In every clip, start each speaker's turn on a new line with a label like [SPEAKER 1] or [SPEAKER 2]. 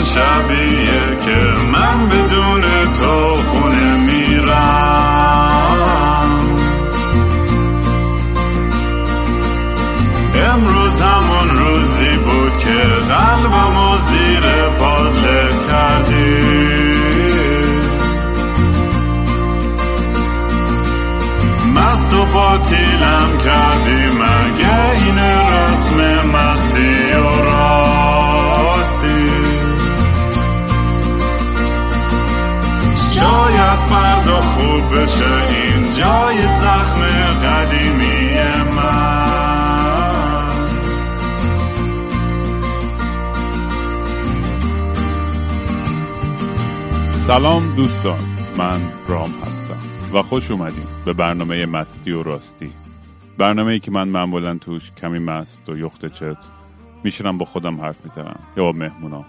[SPEAKER 1] شبیه که من بدون تو بشه این جای زخم قدیمی من.
[SPEAKER 2] سلام دوستان من رام هستم و خوش اومدیم به برنامه مستی و راستی. برنامه ای که من معمولا توش کمی مست و یخت چت میشینم با خودم حرف می‌زنم. یا با مهمونام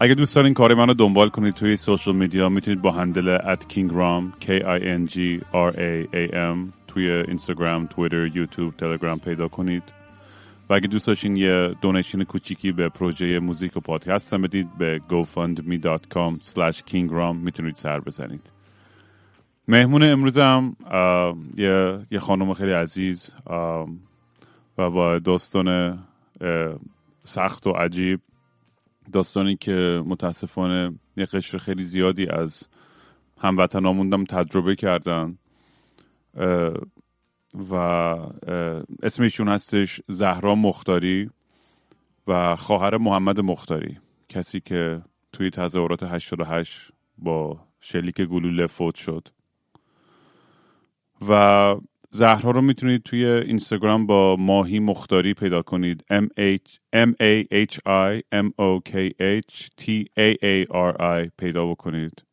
[SPEAKER 2] اگه دوست دارین کار منو دنبال کنید توی social media می‌تونید با handle at kingram k i n g r a a m توی اینستاگرام، تویتر، یوتیوب، تلگرام پیدا کنید. و اگه دوست داشتین یه donation کوچیکی به پروژه موزیک و پادکستم بدید به gofundme.com slash kingram می‌تونید سر بزنید. مهمون امروزم یه, یه خانم خیلی عزیز و با داستان سخت و عجیب داستانی که متاسفانه یه قشر خیلی زیادی از هموطناموندم تجربه کردن. و اسم ایشون هستش زهرا مختاری و خواهر محمد مختاری. کسی که توی تظاهرات 88 با شلیک گلوله فوت شد. و زهرا رو می‌تونید توی اینستاگرام با ماهی مختاری پیدا کنید. M, H, M A H I M O K H T A A R I پیدا بکنید.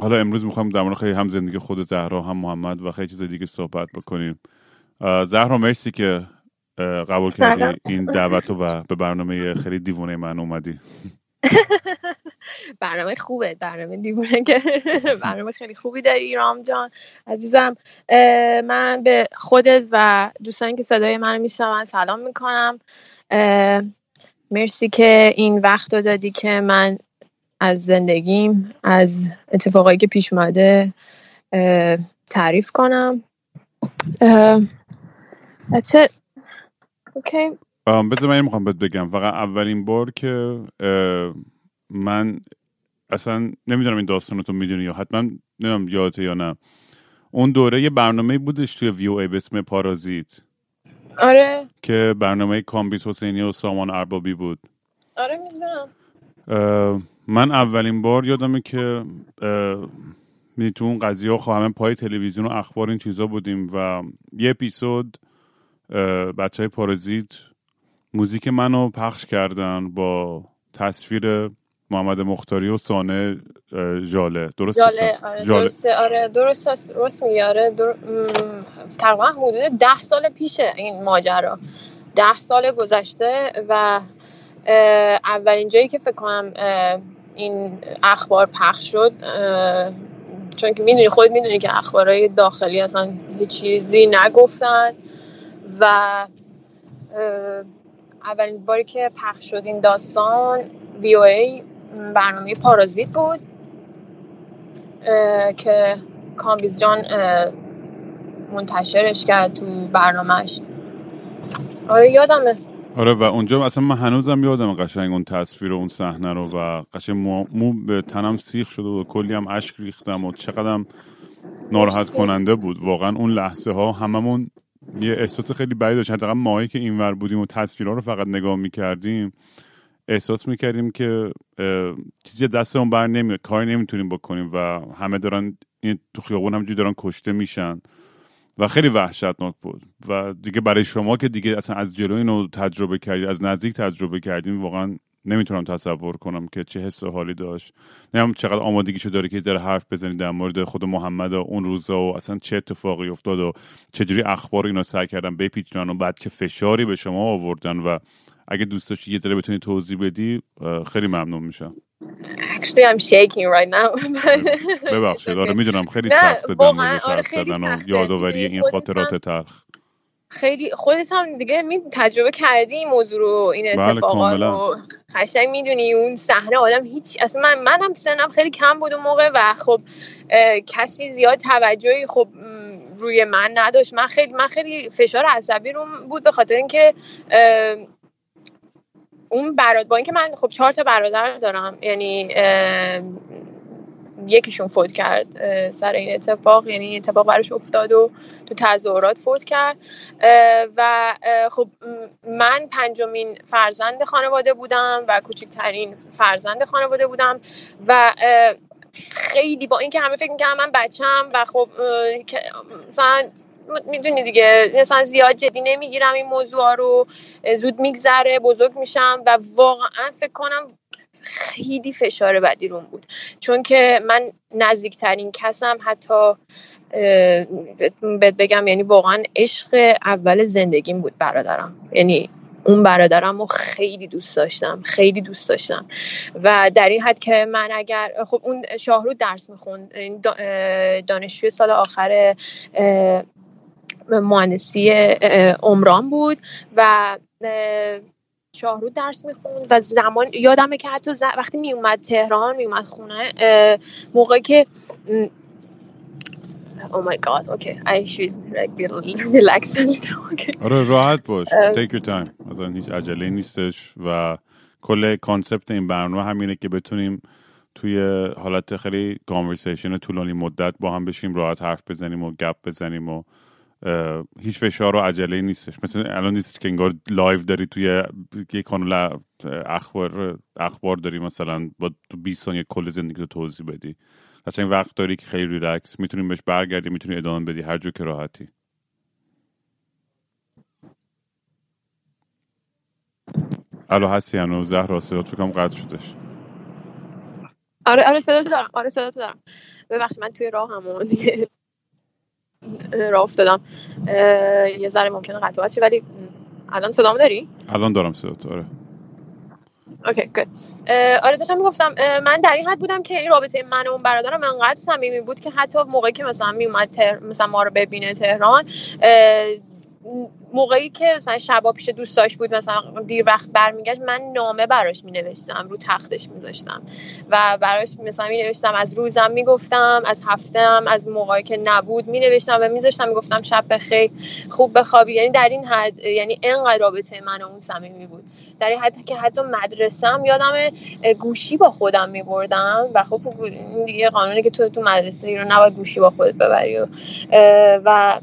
[SPEAKER 2] حالا امروز می‌خوایم در مورد خیلی هم زندگی خود زهرا هم محمد و خیلی چیز دیگه صحبت بکنیم. زهرا مرسی که قبول کردی این دعوت و به برنامه خیلی دیوونه من اومدی.
[SPEAKER 3] برنامه خوبه برنامه دیوونه که برنامه خیلی خوبی داری رام جان عزیزم من به خودت و دوستانی که صدای منو میشنون سلام می‌کنم مرسی که این وقت رو دادی که من از زندگیم از اتفاقایی که پیش اومده تعریف کنم That's it. Okay.
[SPEAKER 2] بذار من می‌خوام بهت بگم. فقط اولین بار که من اصلا نمی‌دونم این داستان تو می‌دونی یا حتما نمی‌دونم یادته یا نه. اون دوره یه برنامه بودش توی ویو ای به اسم پارازیت.
[SPEAKER 3] آره.
[SPEAKER 2] که برنامه کامبیز حسینی و سامان اربابی بود.
[SPEAKER 3] آره می‌دونم.
[SPEAKER 2] من اولین بار یادمه که می تو اون قضیه ها همه پای تلویزیون و اخبار این چیزا بودیم و یه اپیزود بچه های پارازیت موزیک منو پخش کردن با تصویر محمد مختاری و سانه جاله. درست
[SPEAKER 3] جاله آره درسته آره درست درست میاره در... تقریبا حدود ده سال پیشه این ماجرا. ده سال گذشته و اولین جایی که فکر کنم این اخبار پخش شد چون که می‌دونی خود می‌دونی که اخبارهای داخلی اصلا هیچ چیزی نگفتن و اولین باری که پخش شد این داستان وی او ای برنامه پارازیت بود که کامبیز جان منتشرش کرد تو برنامهش آره یادمه.
[SPEAKER 2] آره و اونجا اصلا من هنوزم یادم قشنگ اون تصویر و اون صحنه رو و قشنگ مو, مو به تنم سیخ شده و کلی هم اشک ریختم و چقدرم ناراحت کننده بود. واقعا اون لحظه ها هممون یه احساس خیلی بدی داشت. حداقل ماهی که اینور بودیم و تصویرها رو فقط نگاه می‌کردیم احساس می‌کردیم که چیزی دستمون بر نمیاد کاری نمی‌تونیم بکنیم و همه دارن این تو خیابون همجوری دارن کشته میشن و خیلی وحشتناک بود. و دیگه برای شما که دیگه اصلا از جلو اینو تجربه کردید از نزدیک تجربه کردیم واقعا نمی‌تونم تصور کنم که چه حس حالی داشت. نمی‌دونم چقدر آمادگیشو داره که ذره حرف بزنید در مورد خود محمد و اون روزا و اصلا چه اتفاقی افتاد و چجوری اخبار اینا سعی کردن بپیچونن و بعد چه فشاری به شما آوردن و اگه دوست داشتی یه ذره بتونی توضیح بدی خیلی ممنون میشم.
[SPEAKER 3] Actually I'm shaking right now.
[SPEAKER 2] ببخشید. آره می‌دونم خیلی سخته در مورد حرف زدن و یادآوری این خاطرات تلخ.
[SPEAKER 3] خیلی خودت هم دیگه می تجربه کردی این موضوع رو این
[SPEAKER 2] بله،
[SPEAKER 3] اتفاقات
[SPEAKER 2] کاملا.
[SPEAKER 3] رو قشنگ می‌دونی اون صحنه آدم هیچ اصلا من من هم سنم خیلی کم بود اون موقع و خب کسی زیاد توجهی خب روی من نداشت من خیلی من خیلی فشار عصبی روم بود به خاطر اینکه اون براد با اینکه من خب چهار تا برادر دارم یعنی یکیشون فوت کرد سر این اتفاق. یعنی این اتفاق براش افتاد و تو تظاهرات فوت کرد. و خب من پنجمین فرزند خانواده بودم و کوچکترین فرزند خانواده بودم و خیلی با اینکه همه فکر می‌کنم من بچم و خب مثلا می‌دونی دیگه مثلا زیاد جدی نمی‌گیرم این موضوع رو زود میگذره بزرگ میشم و واقعا فکر کنم خیلی فشار بدی روم بود. چون که من نزدیکترین کسم حتی بهت بگم یعنی واقعا عشق اول زندگیم بود برادرم. یعنی اون برادرم رو خیلی دوست داشتم خیلی دوست داشتم. و در این حد که من اگر خب اون شاهرود درس می‌خوند. دانشجوی سال آخر مهندسی عمران بود و شاهرود درس می‌خوند و زمان یادمه که حتی ز- وقتی میومد تهران میومد خونه اه، موقعی که Oh my god, okay. I should relax. Okay.
[SPEAKER 2] آره راحت باش take your time مثلا هیچ عجله نیستش و کل concept این برنامه همینه که بتونیم توی حالت خیلی conversation طولانی مدت با هم بشینیم راحت حرف بزنیم و گپ بزنیم و هیچ فشار و عجله نیستش. مثل الان نیست که انگار live داری توی یک کانال اخبار اخبار داری مثلا با تو 20 ثانیه کل زندگی رو توضیح بدی. قشنگ وقت داری که خیلی ریلکس می‌تونیم بهش برگردی می‌تونی ادامه بدی هر جو که راحتی. الو هستی هنوز؟ زهرا صدات فکر کنم قطع شدش
[SPEAKER 3] آره آره صداتو دارم. آره صداتو دارم. ببخشید من توی راه هم دیگه راه افتادم. یه ذره ممکنه قطع شه ولی الان صدامو داری؟
[SPEAKER 2] الان دارم صدات آره.
[SPEAKER 3] اوکی گود آره داشتم می‌گفتم من در این حد بودم که این رابطه من و اون برادرم انقدر صمیمی بود که حتی موقعی که مثلا میومد تهر... مثلا ما رو ببینه تهران موقعی که مثلا شبا پیش دوستاش بود مثلا دیر وقت برمیگشت من نامه براش مینوشتم رو تختش میذاشتم. و براش مثلا مینوشتم از روزم می‌گفتم از هفتم از موقعی که نبود مینوشتم و میذاشتم می‌گفتم شب بخیر خوب بخوابی. یعنی در این حد یعنی انقدر رابطه من و اون صمیمی بود. در این حد که حتی مدرسه یادم گوشی با خودم میبردم و خب این دیگه قانونی که تو تو مدرسه رو نباید گوشی با خودت ببری و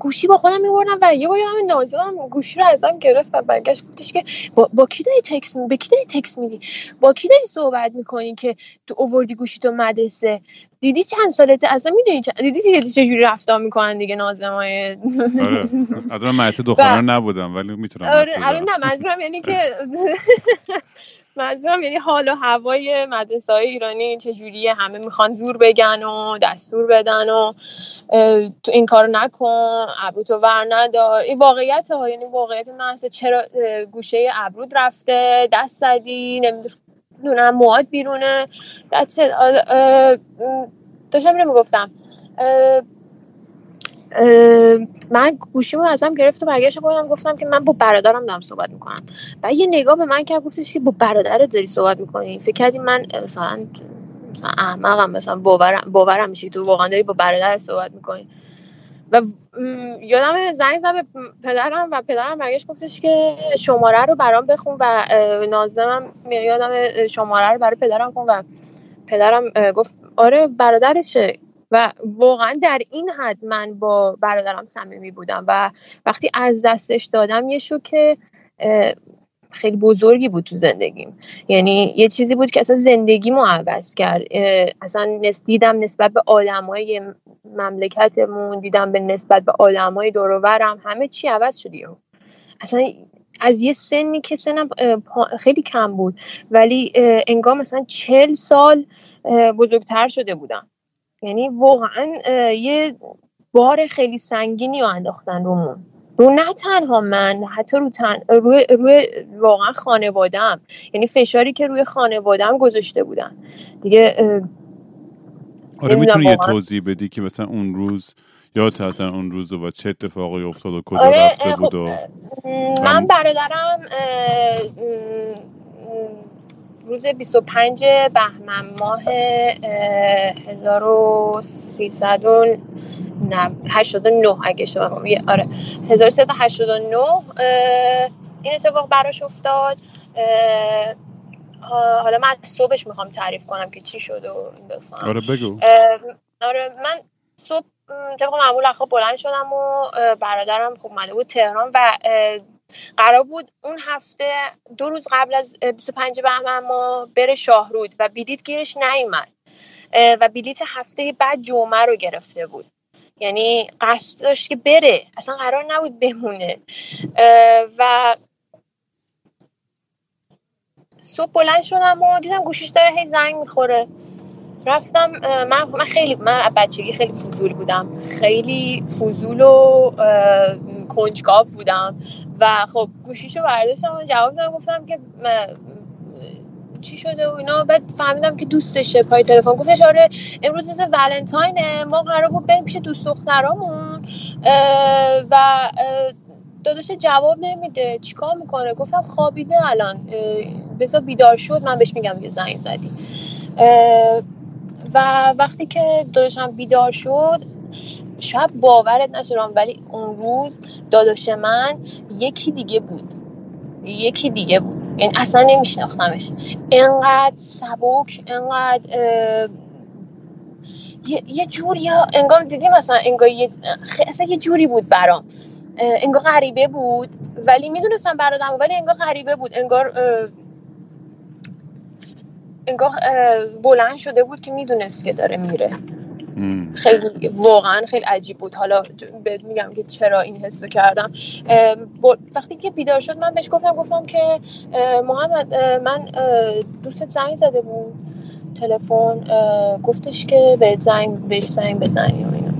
[SPEAKER 3] گوشی با خودم میبردم و یه بار یادم نازلم گوشی رو ازم گرفت و برگشت گفتش که با, با کی داری تکس می... به کی داری تکس میدی؟ با کی داری صحبت می‌کنی که تو اووردی گوشی تو مدرسه؟ دیدی چند سالته؟ اصلا می‌دونی چند... دیدی دیگه چجوری رفتار می‌کنن دیگه نازمای
[SPEAKER 2] آره. الان مدرسه دختران نبودم ولی می‌تونم
[SPEAKER 3] آره
[SPEAKER 2] بزنم
[SPEAKER 3] نه منظورم یعنی که منظورم یعنی حال و هوای مدرسه های ایرانی چجوریه؟ همه می‌خوان زور بگن و دستور بدن و تو این کار نکن ابرو تو ور ندار. این واقعیت ها یعنی واقعیت محض چرا گوشه ابرود رفته دست زدی نمی‌دونم مواد بیرونه. داشتم اینو می‌گفتم. من گوشیمو ازم گرفت و برگشت گفتم گفتم که من با برادرم دارم صحبت می‌کنم. و یه نگاه به من کرد گفتش که با برادرت داری صحبت می‌کنی؟ فکر کردی من مثلا مثلا احمقم مثلا باورم باورم میشه تو واقعا داری با برادر صحبت می‌کنی؟ و یادم زنگ زد به پدرم و پدرم برگشت گفتش که شماره رو برام بخون و نازمم یادم شماره رو برای پدرم کن و پدرم گفت آره برادرشه. و واقعا در این حد من با برادرم صمیمی بودم و وقتی از دستش دادم یه شوک اه، خیلی بزرگی بود تو زندگیم. یعنی یه چیزی بود که اصلا زندگیمو عوض کرد. اصلا نس دیدم نسبت به آدمای مملکتمون دیدم به نسبت به آدمای دور و برم همه چی عوض شد یهو. اصلا از یه سنی که سنم خیلی کم بود ولی اه، انگار مثلا چل سال بزرگتر شده بودم. یعنی واقعا یه بار خیلی سنگینی رو انداختن رومون. رو نه تنها من حتی رو تن... روی, روی واقعا خانوادم یعنی فشاری که روی خانوادم گذاشته بودن. دیگه
[SPEAKER 2] آره می‌تونی یه توضیح بدی که مثلا اون روز یا اصلا اون روز و چه اتفاقی افتاد و کجا
[SPEAKER 3] آره
[SPEAKER 2] رفته بود
[SPEAKER 3] خب
[SPEAKER 2] و
[SPEAKER 3] من برادرم روز 25 بهمن ماه اه، 1300 و نه 89 اگه اشتباه آره. 1389 اه، این اتفاق براش افتاد. حالا من از صبحش می‌خوام تعریف کنم که چی شد و این.
[SPEAKER 2] آره بگو.
[SPEAKER 3] آره من صبح طبق معمول از خواب بلند شدم و برادرم خب اومده بود تهران و قرار بود اون هفته دو روز قبل از اه، 25 بهمن ما بره شاهرود و بلیت گیرش نیومد. و بلیت هفته بعد جمعه رو گرفته بود. یعنی قصد داشت که بره. اصلا قرار نبود بمونه. و صبح بلند شدم و دیدم گوشیش داره هی زنگ می‌خوره. رفتم من من خیلی من بچگی خیلی فضول بودم. خیلی فضول و کنجکاو بودم. و خب گوشیشو برداشتم و جواب دادم گفتم که چی شده و اینا. بعد فهمیدم که دوستشه پای تلفن. گفتش آره امروز روز ولنتاینه. ما قرار بود بریم پیش دوست دخترامون. و داداش جواب نمیده. چیکار می‌کنه؟ گفتم خوابیده الان. بذار بیدار شد. من بهش میگم یه زنگ زدی. و وقتی که داداشم بیدار شد شاید باورت نشه ولی اون روز داداش من یکی دیگه بود. یکی دیگه بود. یعنی اصلا نمیشناختمش. انقدر سبک انقدر یه, یه جوری انگار دیدی مثلا انگار یه اصلا یه جوری بود برام. انگار غریبه بود ولی می‌دونستم برادرم ولی انگار غریبه بود. انگار انگار بلند شده بود که می‌دونست که داره میره. خیلی واقعا خیلی عجیب بود. حالا بهت میگم که چرا این حس رو کردم وقتی که بیدار شد من بهش گفتم گفتم که محمد من دوستت زنگ زده بود. تلفن گفتش که به زنگ بهش زنگ بزنی و اینا.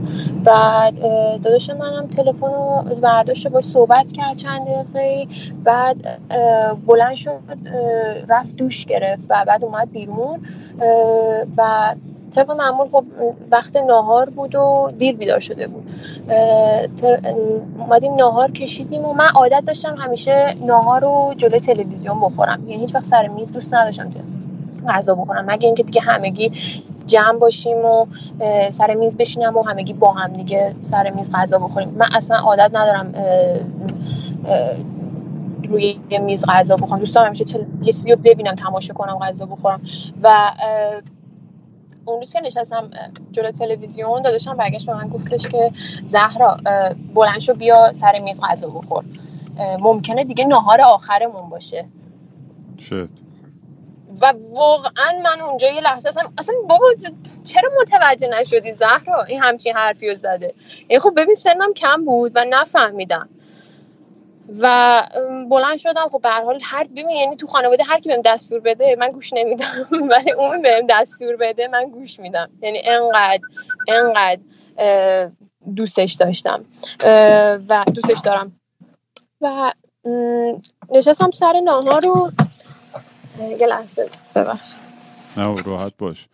[SPEAKER 3] بعد داداش منم تلفن رو برداشت باش صحبت کرد چند دقیقه. بعد بلند شد رفت دوش گرفت و بعد اومد بیرون. و طبق معمول خب وقت ناهار بود و دیر بیدار شده بود. اومدیم ناهار کشیدیم و من عادت داشتم همیشه ناهار رو جلوی تلویزیون بخورم. یعنی هیچ وقت سر میز دوست نداشتم غذا بخورم. مگه اینکه دیگه همگی جمع باشیم و سر میز بشینم و همگی با هم دیگه سر میز غذا بخوریم. من اصلا عادت ندارم روی میز غذا بخورم. دوست دارم همیشه. یه چیزی رو ببینم تماشا کنم غذا بخورم. و اون روز که نشستم جلو تلویزیون داداشم برگشت به من گفتش که زهرا بلند شو بیا سر میز غذا بخور. ممکنه دیگه ناهار آخرمون باشه.
[SPEAKER 2] شد.
[SPEAKER 3] و واقعا من اونجا یه لحظه اصلا, اصلا بابا چرا متوجه نشدی زهرا؟ این همچین حرفی رو زده. یعنی خب ببین سنم کم بود و نفهمیدم. و بلند شدم. خب به هر حال هر ببین یعنی تو خانواده هر کی بهم دستور بده من گوش نمیدم. ولی اون بهم دستور بده من گوش میدم. یعنی انقدر انقدر دوستش داشتم. و دوستش دارم. و نشستم سر ناهار رو یه لحظه ببخشید.
[SPEAKER 2] نه راحت باش.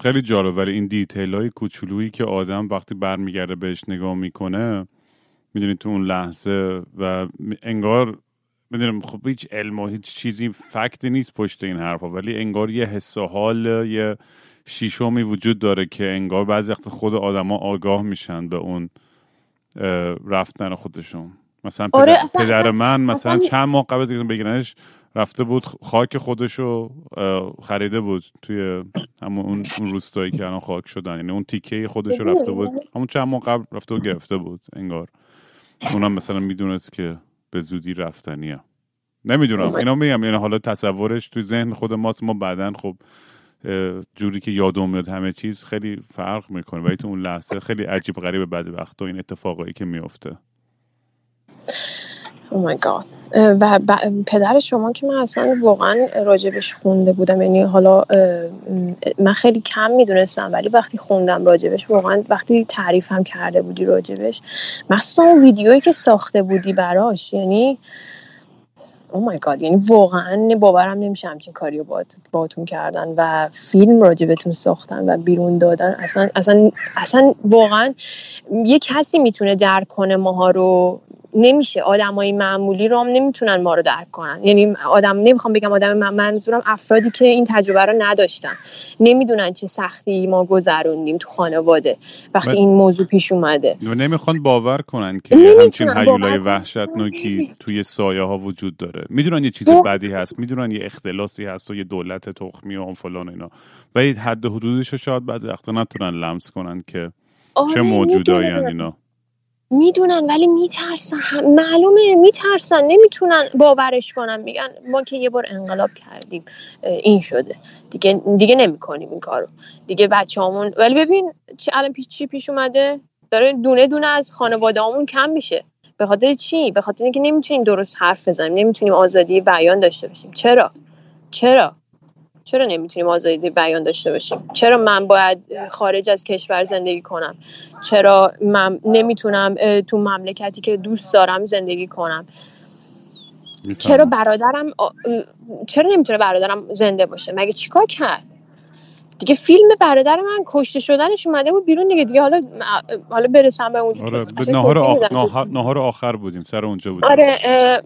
[SPEAKER 2] خیلی جالب ولی این دیتیل های کوچولویی که آدم وقتی برمیگرده بهش نگاه می‌کنه می‌دونی تو اون لحظه و انگار می‌دونم خب هیچ علم و هیچ چیزی فکتی نیست پشت این حرفا ولی انگار یه حس و حال یه شیشمی وجود داره که انگار بعضی وقت خود آدما آگاه میشن به اون رفتن خودشون. مثلا
[SPEAKER 3] آره
[SPEAKER 2] پدر,
[SPEAKER 3] اصلا
[SPEAKER 2] پدر
[SPEAKER 3] اصلا
[SPEAKER 2] من مثلا
[SPEAKER 3] اصلا
[SPEAKER 2] چند ماه قبل اینکه بگیرنش رفته بود خاک خودشو خریده بود توی همون اون اون روستایی که الان خاک شدن. یعنی اون تیکه خودشو رفته بود. همون چند ماه قبل رفته و گرفته بود انگار. اونم مثلا می‌دونست که به زودی رفتنیه. نمی‌دونم. اینا میگم یعنی حالا تصورش توی ذهن خود ماست. ما بعدا خب جوری که یادم میاد همه چیز خیلی فرق می‌کنه. ولی تو اون لحظه خیلی عجیب غریبه بعضی وقتا این اتفاقایی که میفته
[SPEAKER 3] Oh و پدر شما که من اصلا واقعا راجبش خونده بودم یعنی حالا من خیلی کم می‌دونستم ولی وقتی خوندم راجبش واقعا وقتی تعریف هم کرده بودی راجبش مخصوصا اون ویدیویی که ساخته بودی براش یعنی او مای گاد یعنی واقعا باورم نمیشه همچین کاریو باتون کردن و فیلم راجبتون ساختن و بیرون دادن. اصلا اصلا اصلا واقعا یه کسی می‌تونه درک کنه ماها رو نمیشه. آدمای معمولی رو هم نمی‌تونن ما رو درک کنن. یعنی آدم نمی‌خوام بگم آدم من منظورم افرادی که این تجربه رو نداشتن. نمی‌دونن چه سختی ما گذروندیم تو خانواده وقتی این موضوع پیش اومده.
[SPEAKER 2] و نمی‌خوان باور کنن که همچین هیولای وحشتناکی توی سایه ها وجود داره. می‌دونن یه چیز بدی هست. می‌دونن یه اختلاسی هست و یه دولت تخمی و فلان اینا. و حد حدودش رو شاید بعضی وقتا نتونن لمس کنن که
[SPEAKER 3] آره
[SPEAKER 2] چه موجودایی اینا.
[SPEAKER 3] می‌دونن ولی میترسن. معلومه میترسن. نمی‌تونن باورش کنن. میگن ما که یه بار انقلاب کردیم این شده. دیگه دیگه نمی‌کنیم این کارو. دیگه بچه‌هامون ولی ببین چی الان پیش چی پیش اومده؟ داره دونه دونه از خانواده‌هامون کم میشه. به خاطر چی؟ به خاطر اینکه نمی‌تونیم درست حرف بزنیم. نمی‌تونیم آزادی بیان داشته باشیم. چرا؟ چرا؟ چرا نمی‌تونیم آزادی بیان داشته باشیم؟ چرا من باید خارج از کشور زندگی کنم؟ چرا من نمی‌تونم تو مملکتی که دوست دارم زندگی کنم؟ چرا برادرم چرا نمی‌تونه برادرم زنده باشه؟ مگه چیکار کرد؟ دیگه فیلم برادر من کشته شدنش اومده بود بیرون دیگه دیگه حالا حالا برسم به اونجا
[SPEAKER 2] آره به نهار, آخ... نهار آخر بودیم سر اونجا بودیم.
[SPEAKER 3] آره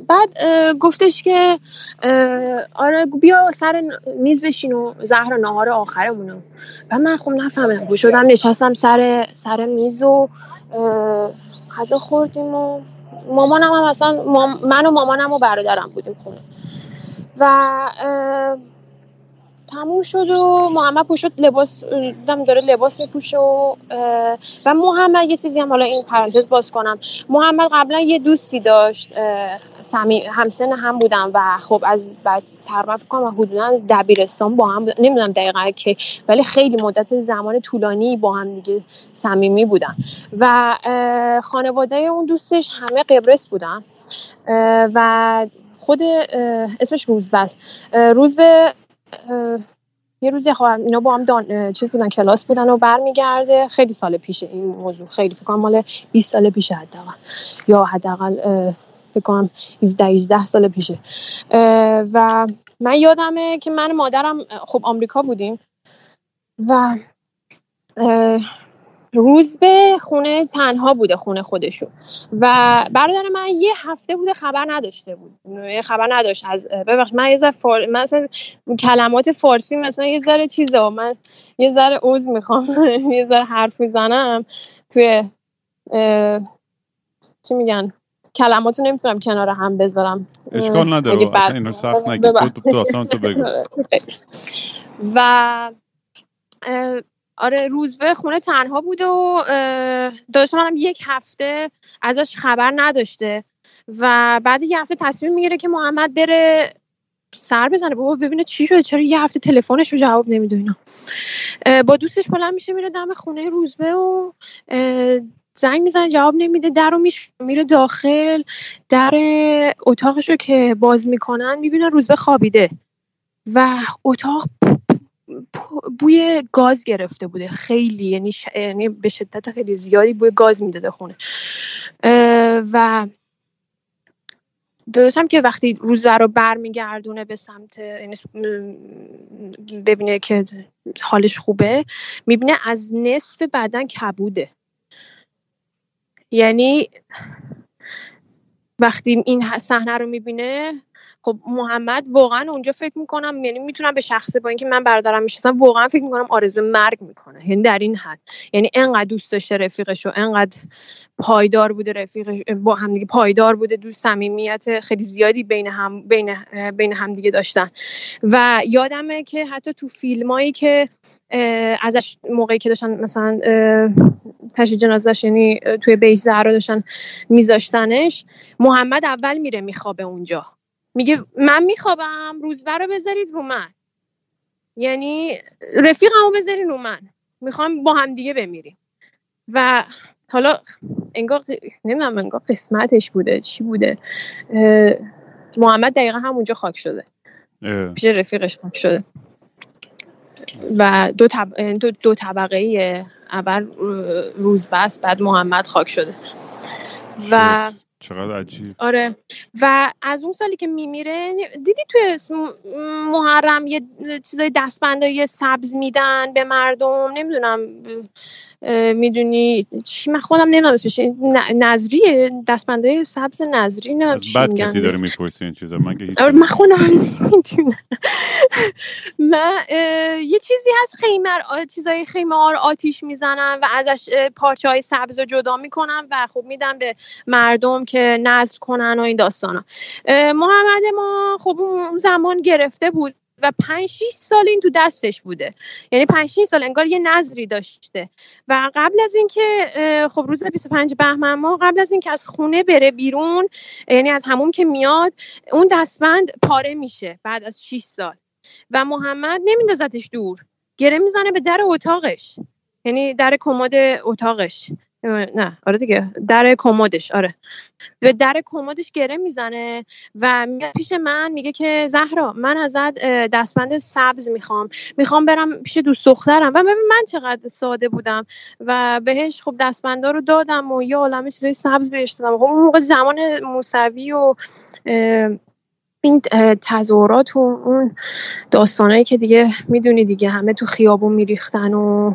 [SPEAKER 3] بعد گفتش که آره بیا سر میز بشین و زهر نهار آخرمونو. و من خب نفهمیدم شدم نشستم سر سر میز و غذا خوردیم و مامانم هم اصلا من و مامانم و برادرم بودیم خونه. و تموم شد و محمد پوشد لباس دم داره لباس میپوشه و و محمد یه چیزی هم حالا این پرانتز باز کنم. محمد قبلا یه دوستی داشت سمی همسن هم بودم و خب از بعد تقریبا فکر کنم حدودا از دبیرستان با هم نمی‌دونم دقیقا که ولی خیلی مدت زمان طولانی با هم دیگه صمیمی بودن. و خانواده اون دوستش همه قبرس بودن. و خود اسمش روزبست. روزبه یه روزی خواهم اینا با هم دان... چیز بودن کلاس بودن و برمیگرده. خیلی سال پیشه این موضوع. خیلی فکر کنم مال 20 سال پیشه حداقل. یا حداقل فکر کنم 17 18 سال پیشه. و من یادمه که من مادرم خب آمریکا بودیم. و روز به خونه تنها بوده خونه خودشو و برادر من یه هفته بوده خبر نداشته بود. خبر نداشت. از ببخش من یه ذره فار... مثلا کلمات فارسی مثلا یه ذره چیزه من یه ذره عوض می‌خوام. یه ذره حرف می‌زنم. توی چی میگن؟ کلماتو نمی‌تونم کنار هم بذارم.
[SPEAKER 2] اشکال نداره اصلا اینو سخت نگید داستان تو بگو.
[SPEAKER 3] و آره روزبه خونه تنها بوده و داشتم هم یک هفته ازش خبر نداشته و بعد یه هفته تصمیم می‌گیره که محمد بره سر بزنه. بابا ببینه چی شده چرا یه هفته تلفنش رو جواب نمیده اینا. با دوستش بلند میشه میره دم خونه روزبه و زنگ می‌زنه جواب نمیده. در رو میره داخل در اتاقش رو که باز می‌کنن می‌بینه روزبه خوابیده. و اتاق بوی گاز گرفته بوده. خیلی یعنی, یعنی به شدت خیلی زیادی بوی گاز می‌داده خونه. و داشتم که وقتی روزه رو برمیگردونه به سمت یعنی ببینه که حالش خوبه می‌بینه از نصف بدن کبوده. یعنی وقتی این صحنه رو می‌بینه خب محمد واقعا اونجا فکر می‌کنم یعنی می‌تونم به شخصه با اینکه من برادرم می‌شناسم واقعا فکر می‌کنم آرزو مرگ می‌کنه. یعنی در این حد. یعنی انقدر دوست داشته رفیقش و انقدر پایدار بوده رفیق با هم دیگه پایدار بوده دوست صمیمیت خیلی زیادی بین هم بین بین هم دیگه داشتن. و یادمه که حتی تو فیلمایی که ازش موقعی که داشتن مثلا تشی جنازش یعنی توی بیش زهرا داشتن میذاشتنش محمد اول میره میخوابه اونجا. میگه من میخوابم روزبه رو بذارید رو من. یعنی رفیقمو بذارید رو من. می‌خوام با هم دیگه بمیریم. و حالا انگار نمی‌دونم انگار قسمتش بوده چی بوده. محمد دقیقا همونجا خاک شده. پیش رفیقش خاک شده. و دو, طب... دو, دو طبقه اول روزبست بعد محمد خاک شده. و
[SPEAKER 2] چقدر عجیب.
[SPEAKER 3] آره. و از اون سالی که میمیره دیدی توی محرم یه چیزای دستبندای سبز میدن به مردم؟ نمی‌دونم. می‌دونی چی؟ من خودم نمی‌دونم اسمش. نظریه دستبنده سبز نظری نه
[SPEAKER 2] بعد کسی داره می‌پرسی این چیزا. من که
[SPEAKER 3] آره، من خودم من یه چیزی هست خیمر چیزای خیمار آتیش می‌زنن و ازش پارچه های سبز رو جدا می‌کنن و خب میدن به مردم که نظر کنن و این داستانا. محمد ما خب اون زمان گرفته بود. و 5 6 سال این تو دستش بوده. یعنی 5 6 سال انگار یه نظری داشته. و قبل از اینکه خب روز 25 بهمن ما قبل از اینکه از خونه بره بیرون یعنی از همون که میاد اون دستبند پاره میشه بعد از 6 سال. و محمد نمیندازتش دور. گره می‌زنه به در اتاقش. یعنی در کمد اتاقش. نه آره دیگه. در کمدش آره. به در کمدش گره می‌زنه و میاد پیش من میگه که زهرا من ازت دستبند سبز می‌خوام. می‌خوام برم پیش دوست دخترم. و ببین من چقدر ساده بودم و بهش خب دستبندا رو دادم و یه عالم چیزای سبز بهش دادم. خب اون موقع زمان موسوی و این تظاهرات و اون داستانایی که دیگه می‌دونی دیگه همه تو خیابون میریختن و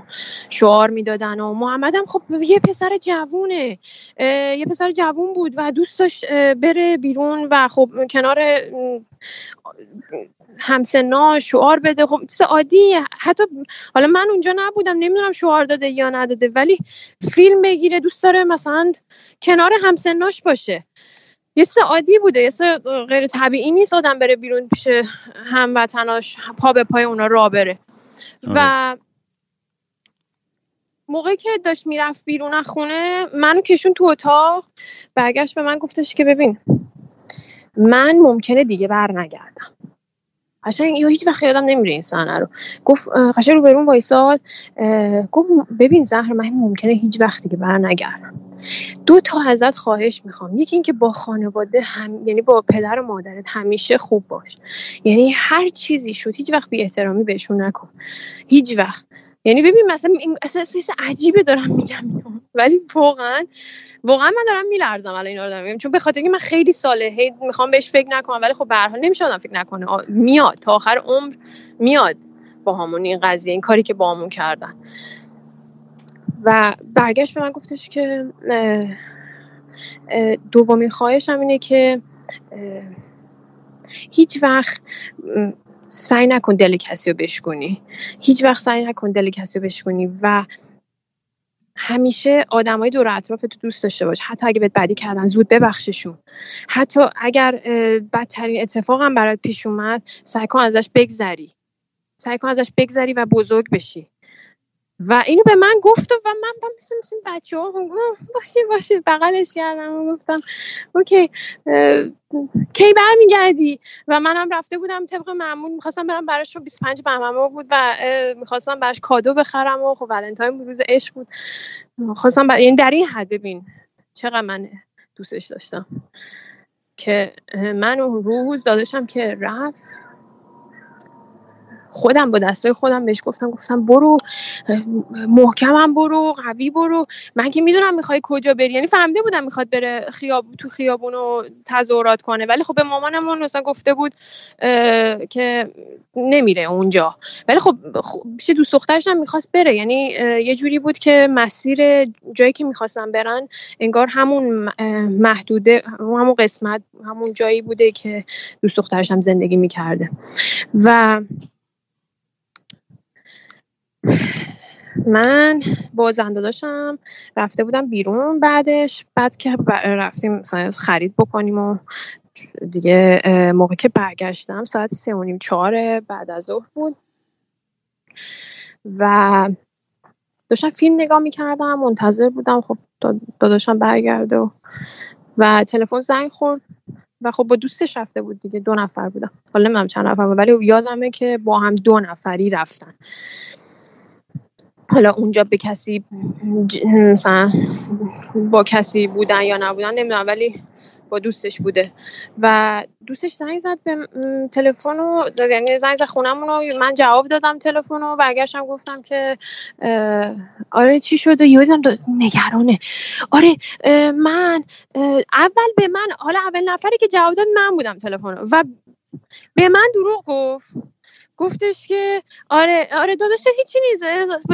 [SPEAKER 3] شعار می‌دادن و محمد هم خب یه پسر جوونه یه پسر جوون بود و دوست داشت بره بیرون و خب کنار همسنا شعار بده. خب چیز عادی. حتی حالا من اونجا نبودم نمی‌دونم شعار داده یا نداده ولی فیلم بگیره دوست داره مثلا کنار همسناش باشه. یه سه عادی بوده یه سه غیر طبیعی نیست آدم بره بیرون پیش هموطناش پا به پای اونا را بره. و آره. موقعی که داشت می‌رفت بیرون از خونه منو کشون تو اتاق برگشت به من گفتش که ببین من ممکنه دیگه بر نگردم قشنگ یا هیچ وقت یادم نمیره این صحنه رو. گفت قشنگ رو برون وایساد گفت ببین زهر من ممکنه هیچ وقت دیگه بر نگردم دو تا ازت خواهش می‌خوام. یکی اینکه با خانواده هم یعنی با پدر و مادرت همیشه خوب باش. یعنی هر چیزی شد هیچ وقت بی احترامی بهشون نکن. هیچ وقت. یعنی ببین مثلا این اصلا عجیبه دارم میگم. ولی واقعا واقعا من دارم میلرزم الان اینا رو دارم. چون به خاطر اینکه من خیلی ساله هی می‌خوام بهش فکر نکنم ولی خب به هر حال نمیشه آدم فکر نکنه. میاد. تا آخر عمر میاد با همون این قضیه این کاری که با همون کردن. و برگشت به من گفتش که دومین خواهشم اینه که هیچ وقت سعی نکن دل کسی رو بشکنی هیچ وقت سعی نکن دل کسی رو بشکنی و همیشه آدمای دور اطراف تو دوست داشته باش. حتی اگه بهت بدی کردن زود ببخششون. حتی اگر بدترین اتفاق هم برات پیش اومد سعی کن ازش بگذری. سعی کن ازش بگذری و بزرگ بشی. و اینو به من گفت و من با مثل مثل بچه ها باشه باشه بغلش کردم و گفتم اوکی کی برمیگردی؟ و منم رفته بودم طبق معمول می‌خواستم برم براش 25 بهمن بود و می‌خواستم براش کادو بخرم و خب ولنتاین روز عشق بود. خواستم بر... یعنی در این حد ببین چقدر من دوستش داشتم. که من اون روز داداشم که رفت خودم با دستای خودم بهش گفتم گفتم برو محکمم برو قوی برو. من که می‌دونم می‌خوای کجا بری. یعنی فهمیده بودم می‌خواد بره خیاب تو خیابون و تظاهرات کنه. ولی خب به مامانمون مثلا گفته بود که نمیره اونجا. ولی خب پیش دوست دخترش هم می‌خواست بره. یعنی یه جوری بود که مسیر جایی که می‌خواستم برن انگار همون محدوده همون قسمت همون جایی بوده که دوست دخترش هم زندگی می‌کرده. و من با داشتم رفته بودم بیرون بعدش بعد که رفتیم خرید بکنیم و دیگه موقع که برگشتم ساعت سه و نیم چهار بعد از ظهر بود. و داشتم فیلم نگاه می‌کردم منتظر بودم خب داداشم برگرده و, و تلفن زنگ خورد و خب با دوستش رفته بود دیگه دو نفر بودم حالا نمی‌دونم چند نفر بود ولی یادمه که با هم دو نفری رفتن. حالا اونجا به کسی مثلا با کسی بودن یا نبودن نمی‌دونم ولی با دوستش بوده. و دوستش زنگ زد به تلفن و یعنی زنگ زد خونمون و من جواب دادم تلفن و برگشتم گفتم که آره چی شده؟ یادم داد نگرانه. آره من اول به من حالا اول نفری که جواب داد من بودم تلفن رو. و به من دروغ گفت. گفتش که آره آره داداش هیچی نیست.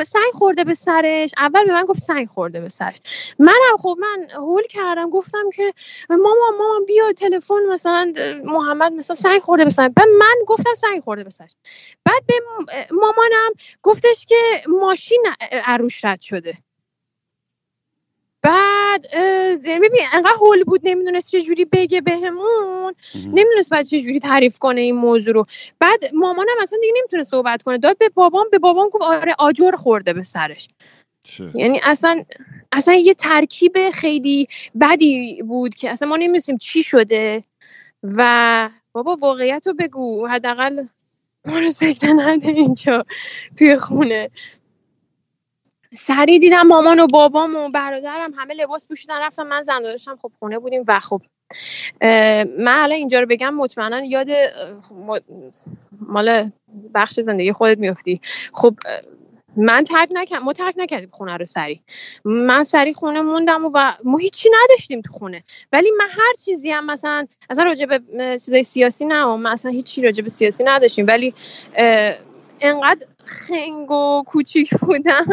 [SPEAKER 3] سنگ خورده به سرش. اول به من گفت سنگ خورده به سرش. منم خب من هول کردم. گفتم که مامان مامان بیا تلفن مثلا محمد مثلا سنگ خورده به سرش. من گفتم سنگ خورده به سرش. بعد به مامانم گفتش که ماشین عروش رد شده. بعد ببین انقدر هول بود نمی‌دونست چه جوری بگه بهمون. نمی‌دونست بعد چه جوری تعریف کنه این موضوع رو. بعد مامانم اصلا دیگه نمی‌تونه صحبت کنه. داد به بابام به بابام گفت آره آجر خورده به سرش. یعنی اصلا اصلا یه ترکیب خیلی بدی بود که اصلا ما نمی‌دونستیم چی شده. و بابا واقعیت رو بگو. حداقل ما رو سکته نده اینجا توی خونه. سریع دیدم مامان و بابام و برادرم همه لباس پوشیدن رفتم من زن داشتم خب خونه بودیم و خب من الان اینجا رو بگم مطمئنا یاد م- مال بخش زندگی خودت میفتی. خب من ترک نکردم ما ترک نکردیم خونه رو سری من سری خونه موندم و, ما هیچی نداشتیم تو خونه. ولی من هر چیزی هم مثلا اصلا راجع به چیزای سیاسی نه من اصلا هیچی راجع به سیاسی نداشتیم. ولی انقدر خنگ و کوچیک بودم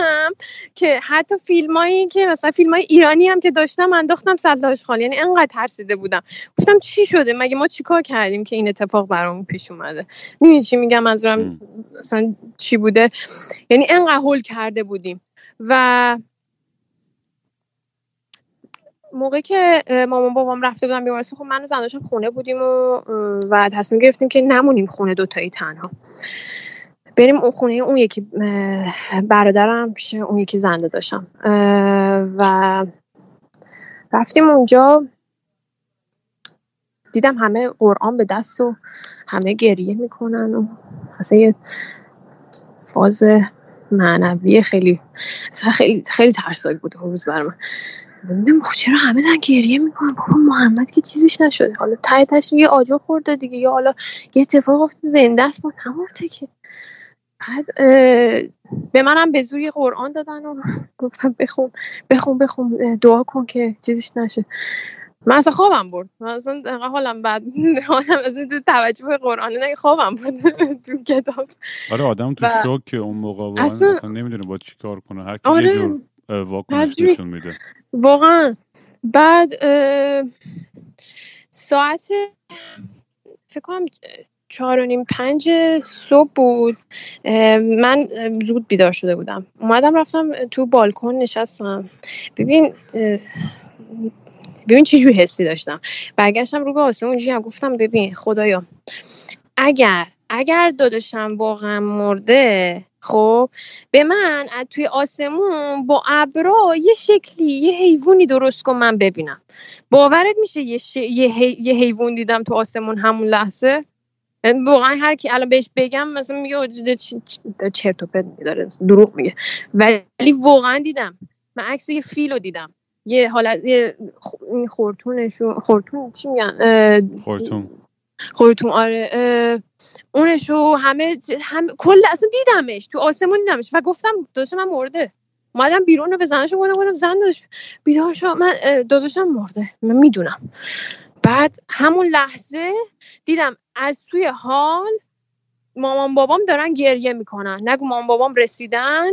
[SPEAKER 3] که حتی فیلمایی که مثلا فیلم های ایرانی هم که داشتم انداختم سلاش خال یعنی انقدر ترسیده بودم. گفتم چی شده؟ مگه ما چیکار کردیم که این اتفاق برامون پیش اومده؟ می‌دونی چی میگم؟ منظورم. مثلا چی بوده؟ یعنی انقدر هول کرده بودیم. و موقعی که مامان بابام رفته بودن بیمارستان خب من و زن داشتم خونه بودیم و و تصمیم گرفتیم که نمونیم خونه دوتایی تنها. بریم اون خونه اون یکی برادرم پیش اون یکی زنده داشتم. و رفتیم اونجا. دیدم همه قرآن به دست و همه گریه می‌کنن و اصلا یه فاز معنوی خیلی خیلی خیلی ترسناک بود اون روز برای من نمی‌دونم خب چرا همه دارن گریه می‌کنن؟ بابا محمد که چیزیش نشده. حالا ته تهش یه آجر خورده دیگه. یا حالا یه اتفاق افتاد زنده است. ما نمرده که. بعد به منم به زور یه قرآن دادن و گفتم بخون بخون بخون دعا کن که چیزیش نشه. من اصلا خوابم برد. من اصلا حالم بد حالم از اون توجه به قرآن نه خوابم بود تو کتاب.
[SPEAKER 2] آره آدم تو شوک که اون موقع
[SPEAKER 3] اصلا
[SPEAKER 2] اصلا نمی‌دونه با چی کار کنه. هر کی یه
[SPEAKER 3] آره
[SPEAKER 2] جور اه، واکنش نشون میده.
[SPEAKER 3] واقعا. بعد ساعت فکر کنم چهار و نیم پنج صبح بود. من زود بیدار شده بودم. اومدم رفتم تو بالکن نشستم. ببین ببین چه جور حسی داشتم. برگشتم رو به آسمون هم گفتم ببین خدایا اگر اگر داداشم واقعا مرده خب به من از توی آسمون با ابرا یه شکلی یه حیوانی درست کن من ببینم. باورت میشه یه, ش... یه, حی... یه حیوان دیدم تو آسمون همون لحظه؟ واقعا هر کی الان بهش بگم مثلا میگه ده چرت و پرت داره دروغ میگه. ولی واقعا دیدم. من عکس یه فیل رو دیدم. یه حالت یه خورتونشو خورتون چی میگن؟
[SPEAKER 2] خورتون.
[SPEAKER 3] خورتون آره. اونشو همه هم کل اصلا دیدمش. تو آسمون دیدمش. و گفتم داداش من مرده. اومدم بیرون رو به زنش گفتم گفتم زن داداش بیدار شو. من داداشم مرده. من می‌دونم. بعد همون لحظه دیدم از توی حال مامان بابام دارن گریه می‌کنن. نگو مامان بابام رسیدن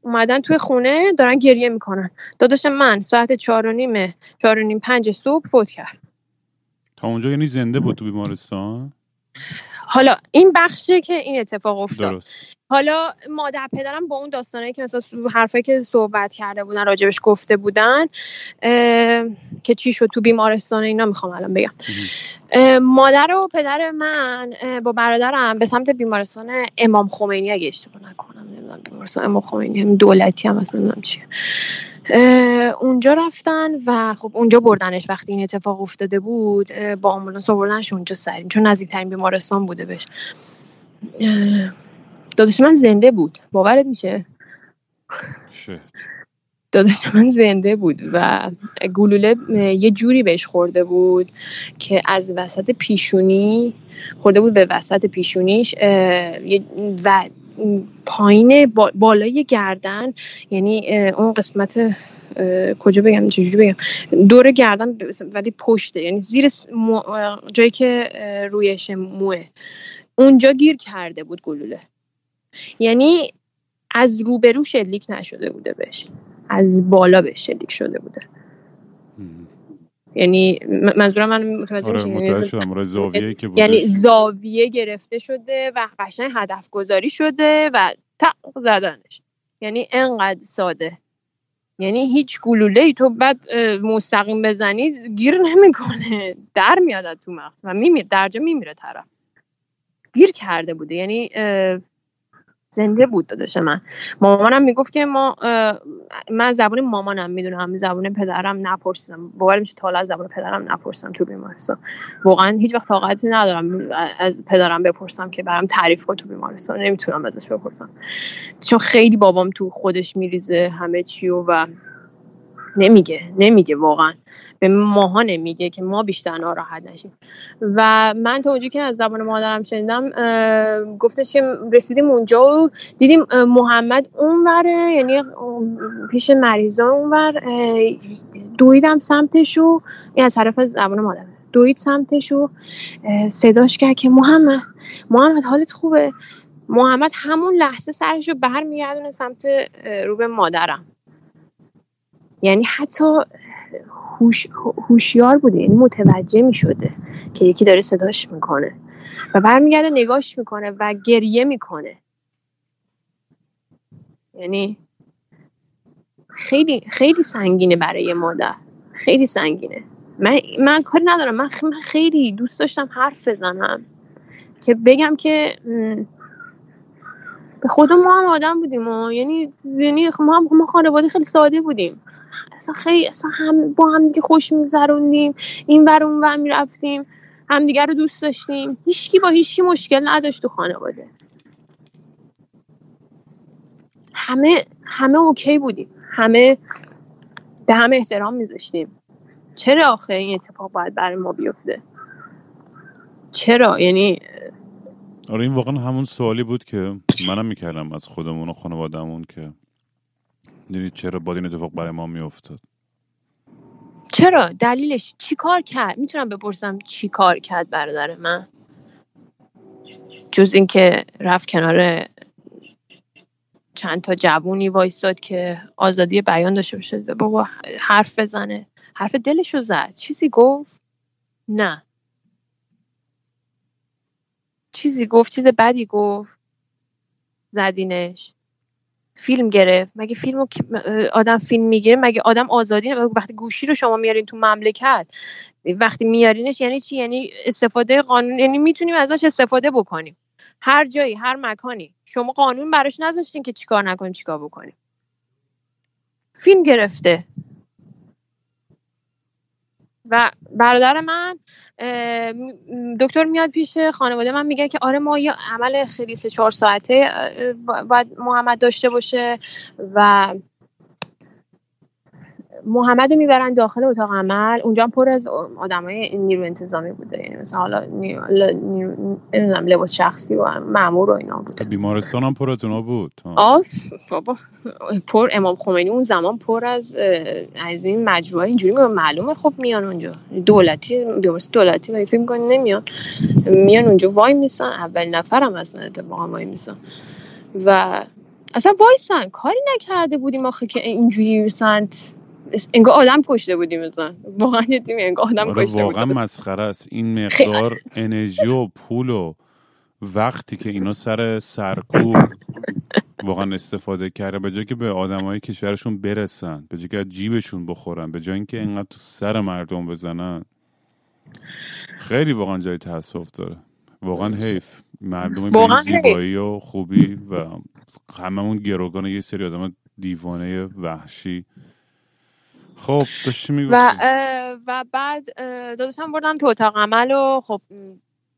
[SPEAKER 3] اومدن توی خونه دارن گریه می‌کنن. داداش من ساعت چهار و نیمه چهار و نیم پنج صبح فوت کرد
[SPEAKER 2] تا اونجا یعنی زنده بود تو بیمارستان؟
[SPEAKER 3] حالا این بخشه که این اتفاق افتاد.
[SPEAKER 2] درست.
[SPEAKER 3] حالا مادر پدرم با اون داستانایی که مثلا حرفایی که صحبت کرده بودن راجبش گفته بودن که چی شد تو بیمارستان اینا می‌خوام الان بگم. مادر و پدر من با برادرم به سمت بیمارستان امام خمینی اگه اشتباه نکنم نمی‌دونم بیمارستان امام خمینی هم دولتی هم اصلا نمی‌دونم چیه. اونجا رفتن و خب اونجا بردنش وقتی این اتفاق افتاده بود با آمبولانس آوردنش اونجا سرین چون نزدیکترین بیمارستان بوده بهش. داداش من زنده بود. باورت میشه؟ داداش من زنده بود و گلوله یه جوری بهش خورده بود که از وسط پیشونی خورده بود به وسط پیشونیش و پایین بالای گردن یعنی اون قسمت کجا بگم چجوری بگم دور گردن ولی پشته یعنی زیر جایی که رویش موه. اونجا گیر کرده بود گلوله. یعنی از روبرو شلیک نشده بوده بهش. از بالا به شلیک شده بوده. یعنی منظورم من متوجه آره
[SPEAKER 2] یعنی زاویه که
[SPEAKER 3] یعنی زاویه گرفته شده و قشنگ هدف گذاری شده و تق زدنش. یعنی انقدر ساده. یعنی هیچ گلوله ای تو بعد مستقیم بزنی گیر نمی‌کنه. در میاد تو مغز و میمیره درجا میمیره طرف. گیر کرده بوده. یعنی زنده بود داداش من. مامانم می‌گفت که ما من زبون مامانم می‌دونم زبون پدرم نپرسیدم. باور میشه تا از زبون پدرم نپرسم تو بیمارستان. واقعا هیچ وقت طاقتی ندارم از پدرم بپرسم که برام تعریف کن تو بیمارستان. نمی‌تونم ازش بپرسم. چون خیلی بابام تو خودش میریزه همه چی و نمیگه نمیگه واقعا. به ماها نمیگه که ما بیشتر ناراحت نشیم. و من تا اونجا که از زبان مادرم شنیدم گفتش که رسیدیم اونجا و دیدیم محمد اونوره یعنی پیش مریضا اونور دویدم سمتش و این از طرف زبان مادرم دوید سمتش و صداش کرد که محمد محمد حالت خوبه؟ محمد همون لحظه سرش رو برمیگردونه سمت رو به مادرم. یعنی حتی هوشیار بوده یعنی متوجه می شده که یکی داره صداش می‌کنه و برمیگرده نگاش می‌کنه و گریه می‌کنه. یعنی خیلی خیلی سنگینه برای مادر. خیلی سنگینه. من من کاری ندارم. من خیلی دوست داشتم حرف بزنم که بگم که به خود ما هم آدم بودیم و یعنی یعنی ما هم ما خانواده خیلی ساده بودیم. اصلا خیلی اصلا هم با هم دیگه خوش میگذروندیم. این ور اون ور می‌رفتیم. همدیگه رو دوست داشتیم. هیچکی با هیچکی مشکل نداشت تو خانواده. همه همه اوکی بودیم. همه به همه احترام میذاشتیم. چرا آخه این اتفاق باید برای ما بیفته؟ چرا؟ یعنی
[SPEAKER 2] آره این واقعا همون سوالی بود که منم می‌کردم از خودمون و خانوادهمون که دیدید چرا با این اتفاق برای ما میافتاد؟
[SPEAKER 3] چرا؟ دلیلش چی کار کرد؟ می‌تونم بپرسم چی کار کرد برادر من؟ جز اینکه رفت کنار چند تا جوونی وایستاد که آزادی بیان داشته باشه. بابا حرف بزنه. حرف دلشو زد. چیزی گفت؟ نه. چیزی گفت چیز بدی گفت؟ زدینش. فیلم گرفت. مگه فیلم آدم فیلم می‌گیره؟ مگه آدم آزادی وقتی گوشی رو شما میارین تو مملکت وقتی میارینش یعنی چی؟ یعنی استفاده قانون یعنی می‌تونیم ازش استفاده بکنیم. هر جایی هر مکانی. شما قانون براش نذاشتین که چیکار نکنیم چیکار بکنیم فیلم گرفته. و برادر من دکتر میاد پیش خانواده من میگه که آره ما یه عمل خیلی سه چهار ساعته باید محمد داشته باشه و محمد رو می‌برن داخل اتاق عمل. اونجا پر از های نیرو انتظامی بوده. یعنی مثلا حالا نمی‌دونم لباس شخصی و معمور و اینا بوده.
[SPEAKER 2] بیمارستان هم پر از اونا بود.
[SPEAKER 3] آف بابا. پر امام خمینی اون زمان پر از از این مجروحه. اینجوری معلومه خب میان اونجا. دولتی بیمارستان دولتی و فیلم کنی نمیان. میان اونجا وای میسن. اول نفرم اصلا اتفاقا وای میسن. و اصلا وایسن. کاری نکرده بودیم آخه که اینجوری سنت انگار آدم کشته بودیم مثلا. واقعا جدی انگار آدم آره کشته
[SPEAKER 2] واقعا مسخره است. این مقدار انرژی و پول و وقتی که اینا سر سرکوب واقعا استفاده کرده به جای که به آدمای کشورشون برسن به جای که جیبشون بخورن به جای اینکه اینقدر تو سر مردم بزنن. خیلی واقعا جای تاسف داره. واقعا حیف. مردم به زیبایی و خوبی و هممون گروگان یه سری آدم دیوانه وحشی. خب داشتی
[SPEAKER 3] و و بعد داداشم بردم تو اتاق عمل و خب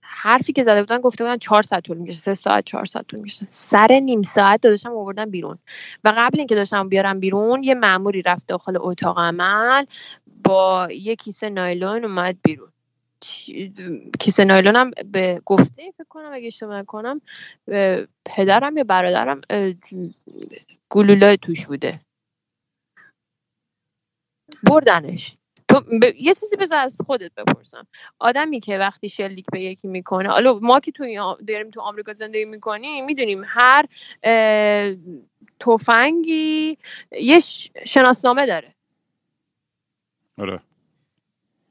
[SPEAKER 3] حرفی که زده بودن گفته بودن چهار ساعت طول می‌کشه سه ساعت چهار ساعت طول می‌کشه. سر نیم ساعت داداشم آوردن بیرون. و قبل اینکه داشتم بیارم بیرون یه ماموری رفت داخل اتاق عمل با یه کیسه نایلون اومد بیرون. کیسه نایلون هم به گفته فکر کنم اگه اشتباه کنم پدرم یا برادرم گلوله توش بوده. بردنش. تو یه چیزی بذار از خودت بپرسم. آدمی که وقتی شلیک به یکی می‌کنه حالا ما که تو داریم تو آمریکا زندگی می‌کنیم می‌دونیم هر تفنگی یه شناسنامه داره.
[SPEAKER 2] آره.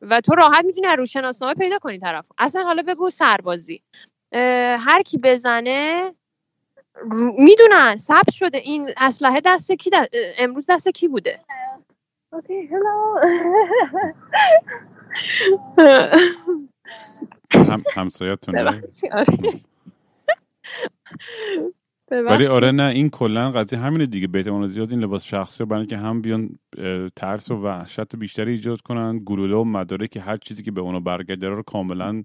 [SPEAKER 3] و تو راحت می‌تونی رو شناسنامه پیدا کنی طرف. اصلا حالا بگو سربازی. هر کی بزنه می‌دونن ثبت شده. این اسلحه دست کی امروز دست کی بوده؟ اوکی هلو
[SPEAKER 2] هم همسایتونه. ولی آره نه این کلا قضیه همینه دیگه. به احتمال زیاد این لباس شخصی رو برای که هم بیان ترس و وحشت بیشتری ایجاد کنن گلوله و مداره که هر چیزی که به اونا برگرده رو کاملا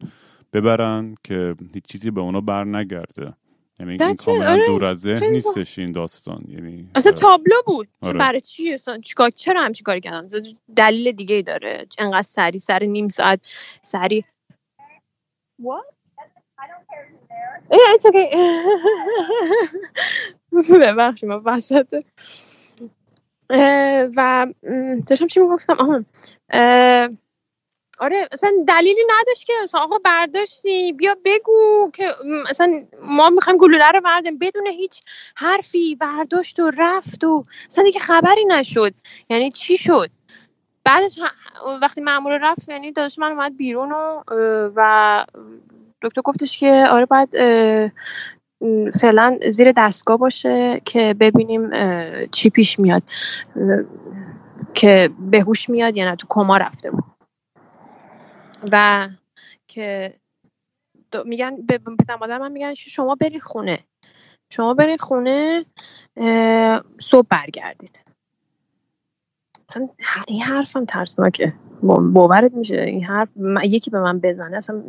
[SPEAKER 2] ببرن که هیچ چیزی به اونا بر نگرده یعنی این کاملا آره. دور از ذهن نیستش این داستان. یعنی
[SPEAKER 3] اصلا تابلو بود. آره. برای چی؟ اصلا چیکار؟ چرا همچین کاری کردم؟ دلیل دیگه ای داره. انقدر سری سر نیم ساعت سری. What? ببخشید ما وسط. و داشتم چی می‌گفتم؟ آها. آره اصلا دلیلی نداشت که اصلا آقا برداشتی بیا بگو که اصلا ما می‌خوایم گلوله رو برداریم. بدون هیچ حرفی برداشت و رفت و اصلا دیگه خبری نشد. یعنی چی شد؟ بعدش وقتی مامور رفت یعنی داداش من اومد بیرون و, و دکتر گفتش که آره باید فعلا زیر دستگاه باشه که ببینیم چی پیش میاد. که بهوش میاد یا نه تو کما رفته بود. و که میگن به پدر من میگن شما برید خونه. شما برید خونه صبح برگردید. اصلا این حرفم ترسناکه. باورت میشه. این حرف یکی به من بزنه اصلا,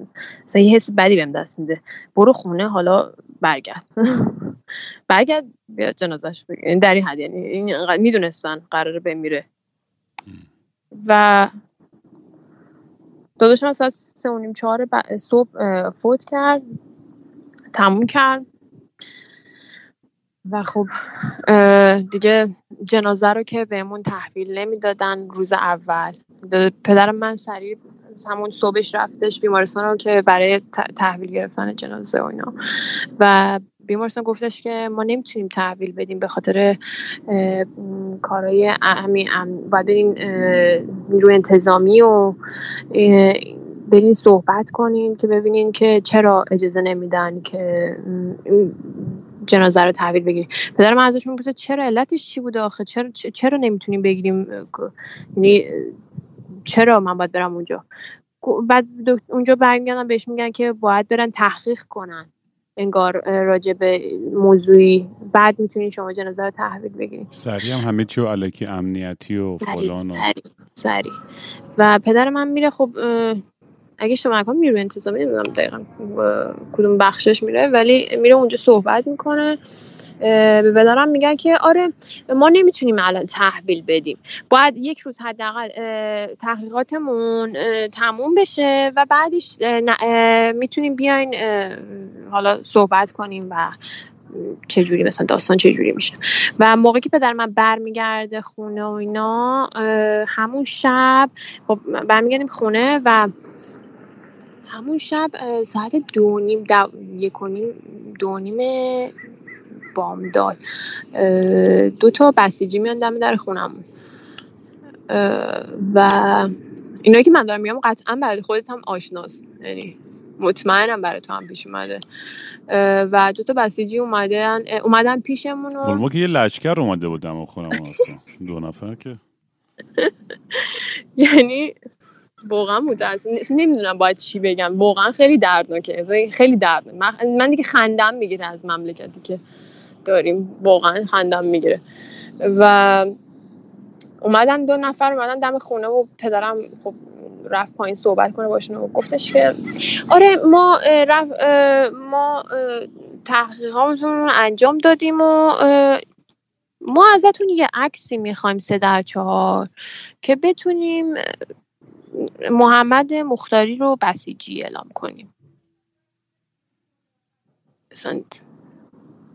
[SPEAKER 3] اصلا یه حس بدی بهم دست میده. برو خونه حالا برگرد. برگرد بیا جنازش این در این حد یعنی می‌دونستن قراره بمیره. و داداشم ساعت سه و نیم چهار صبح فوت کرد تموم کرد. و خب دیگه جنازه رو که بهمون تحویل نمی‌دادن روز اول. پدرم من سریع همون صبحش رفتش بیمارستان رو که برای تحویل گرفتن جنازه و اینا. و بیمارستان گفتش که ما نمی‌تونیم تحویل بدیم به خاطر کارهای همین باید بریم نیروی انتظامی و برین صحبت کنین که ببینین که چرا اجازه نمیدن که جنازه رو تحویل بگیریم. پدر من ازش می‌پرسه چرا علتش چی بوده آخه؟ چرا چرا نمی‌تونیم بگیریم؟ یعنی چرا من باید برم اونجا؟ بعد اونجا برمیگردن بهش میگن که باید برن تحقیق کنن. انگار راجع به موضوعی بعد می‌تونین شما جنازه رو تحویل بگیرید
[SPEAKER 2] سریع هم همه چی علکی امنیتی و فلان و
[SPEAKER 3] سریع و پدر من میره خب اگه شما کنم میره انتظامی نمی‌دونم دقیقا کدوم بخشش میره ولی میره اونجا صحبت می‌کنه. به بدارم میگن که آره ما نمی‌تونیم الان تحویل بدیم. باید یک روز حداقل تحقیقاتمون تموم بشه و بعدش می‌تونیم بیاین حالا صحبت کنیم و چه جوری مثلا داستان چه جوری میشه. و موقعی که پدر من برمیگرده خونه و اینا همون شب خب برمیگردیم خونه و همون شب ساعت دو نیم یک و نیم دو نیم بامداد دو تا بسیجی میان دم در خونمون. و اینایی که من دارم میگم قطعا برای خودت هم آشناست. یعنی مطمئنم برای تو هم پیش اومده. و دو تا بسیجی اومدن اومدن پیشمون و
[SPEAKER 2] که یه لشکر اومده بودم خونمون دو نفر که.
[SPEAKER 3] یعنی واقعا متاسفم نمی‌دونم باید چی بگم. واقعا خیلی دردناکه. خیلی دردناک. من دیگه خندم می‌گیره از مملکتی که داریم. واقعا خندم می‌گیره. و اومدن دو نفر اومدن دم خونه و پدرم خب رفت پایین صحبت کنه باشون و گفتش که آره ما رف... ما تحقیقاتمون رو انجام دادیم و ما ازتون یه عکسی می‌خوایم سه در چهار که بتونیم محمد مختاری رو بسیجی اعلام کنیم.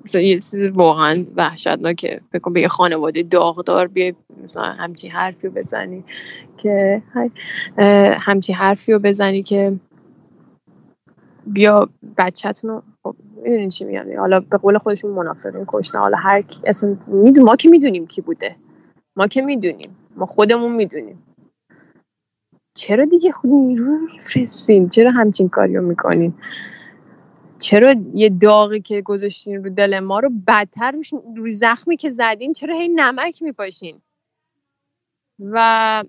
[SPEAKER 3] مثلا یه چیز واقعا وحشتناکه فکر کنم به یه خانواده داغدار بیای مثلا همچی حرفی رو بزنی که همچی حرفی رو بزنی که بیا بچهتون رو خب می‌دونین چی میگم؟ حالا به قول خودشون منافقین کشتن. حالا هر اصلا میدون ما که می‌دونیم کی بوده. ما که می‌دونیم. ما خودمون می‌دونیم. چرا دیگه خود نیرو میفرستین؟ چرا همچین کاریو می‌کنین؟ چرا یه داغی که گذاشتین رو دل ما رو بدتر روش روی زخمی که زدین چرا هی نمک میپاشین؟ و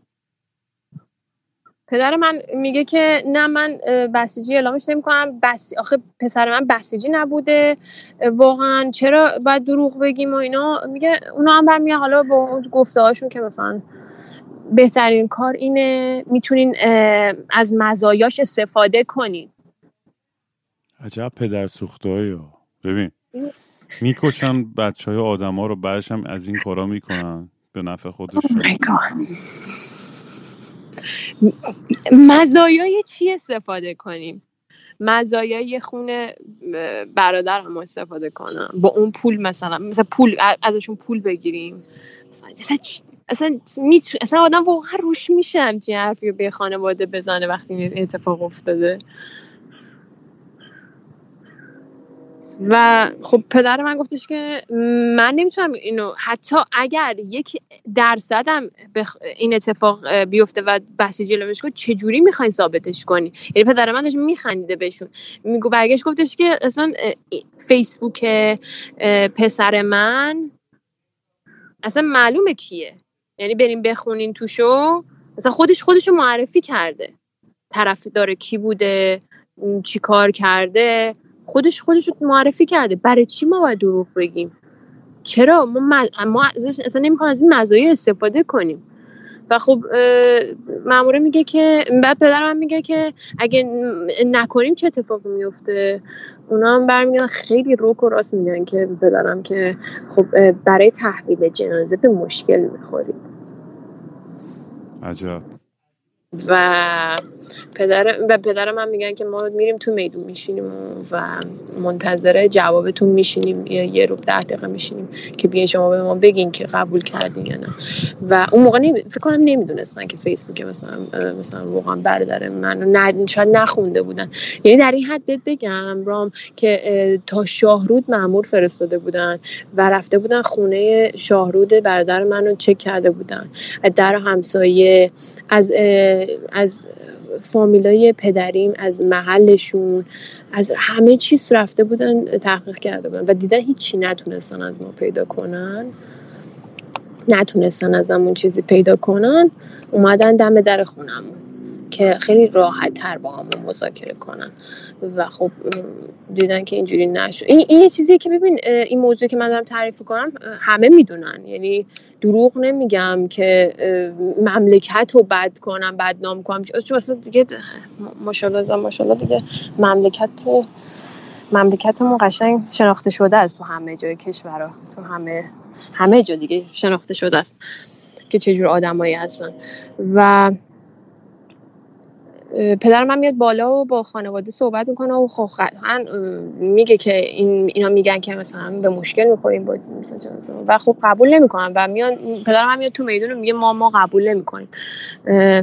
[SPEAKER 3] پدر من میگه که نه من بسیجی اعلامش کنم بس... آخه پسر من بسیجی نبوده. واقعا چرا باید دروغ بگیم و اینا؟ میگه اونا هم برمیگه حالا با گفته هاشون که مثلا بهترین کار اینه می‌تونین از مزایاش استفاده کنین.
[SPEAKER 2] عجب پدر سوخته ببین می‌کشن بچه های آدم ها رو بعدش هم از این کارا می‌کنن. به نفع خودشون.
[SPEAKER 3] مزایای چی استفاده کنیم؟ مزایای خونه برادر هم استفاده کنم. با اون پول مثلا مثلا پول ازشون پول بگیریم. مثلا اصلا اصلا, آدم واقعا روش میشه همچین حرفی به خانواده بزنه وقتی اتفاق افتاده. و خب پدر من گفتش که من نمی‌تونم اینو حتی اگر یک درصدم این اتفاق بیفته و بحثی جلوش کنه چجوری می‌خواین ثابتش کنی؟ یعنی پدر من داشت میخندیده بهشون. میگو برگشت گفتش که اصلا فیسبوک پسر من اصلا معلومه کیه؟ یعنی بریم بخونین توشو. اصلا خودش خودشو معرفی کرده. طرف داره کی بوده چی کار کرده. خودش خودش رو معرفی کرده. برای چی ما باید دروغ بگیم؟ چرا؟ ما, ما اصلا نمی‌خوام از این مزایای استفاده کنیم. و خب ماموره میگه که بعد پدر من میگه که اگه نکنیم چه اتفاقی میفته اونا هم برمیگردن خیلی روک و راست میگن که پدرم که خب برای تحویل جنازه به مشکل می‌خوریم.
[SPEAKER 2] عجب.
[SPEAKER 3] و پدر و پدر من میگن که ما میریم تو میدون میشینیم و منتظر جوابتون میشینیم. یه رو ده دقیقه میشینیم که بیاین شما به ما بگین که قبول کردین یا نه. و اون موقع فکر کنم نمی‌دونستن که فیسبوک مثلا مثلا واقعا برادر من نه شاید نخونده بودن. یعنی در این حد بهت بگم رام که تا شاهرود مامور فرستاده بودن و رفته بودن خونه شاهرود برادر منو چک کرده بودن. در همسایه از از فامیلای پدریم از محلشون از همه چیز رفته بودن تحقیق کرده بودن و دیدن هیچی نتونستن از ما پیدا کنن. نتونستن از همون چیزی پیدا کنن. اومدن دم در خونمون. که خیلی راحت تر با همون مذاکره کنن. و خب دیدن که اینجوری نشد. این, این یه چیزی که ببین این موضوع که من دارم تعریف کنم همه می‌دونن. یعنی دروغ نمیگم که مملکت رو بد کنم بدنام کنم. چون اصلا دیگه ماشاءالله ماشاءالله دیگه مملکت مملکتمون قشنگ شناخته شده است تو همه جای کشورها. تو همه همه جا دیگه شناخته شده است که چجور آدمایی هستن. و پدر من میاد بالا و با خانواده صحبت می‌کنه و خب میگه که این اینا میگن که مثلا به مشکل می‌خوریم با و خب قبول نمی‌کنم و میان پدر من میاد تو میدون و میگه ما ما قبول نمی‌کنیم.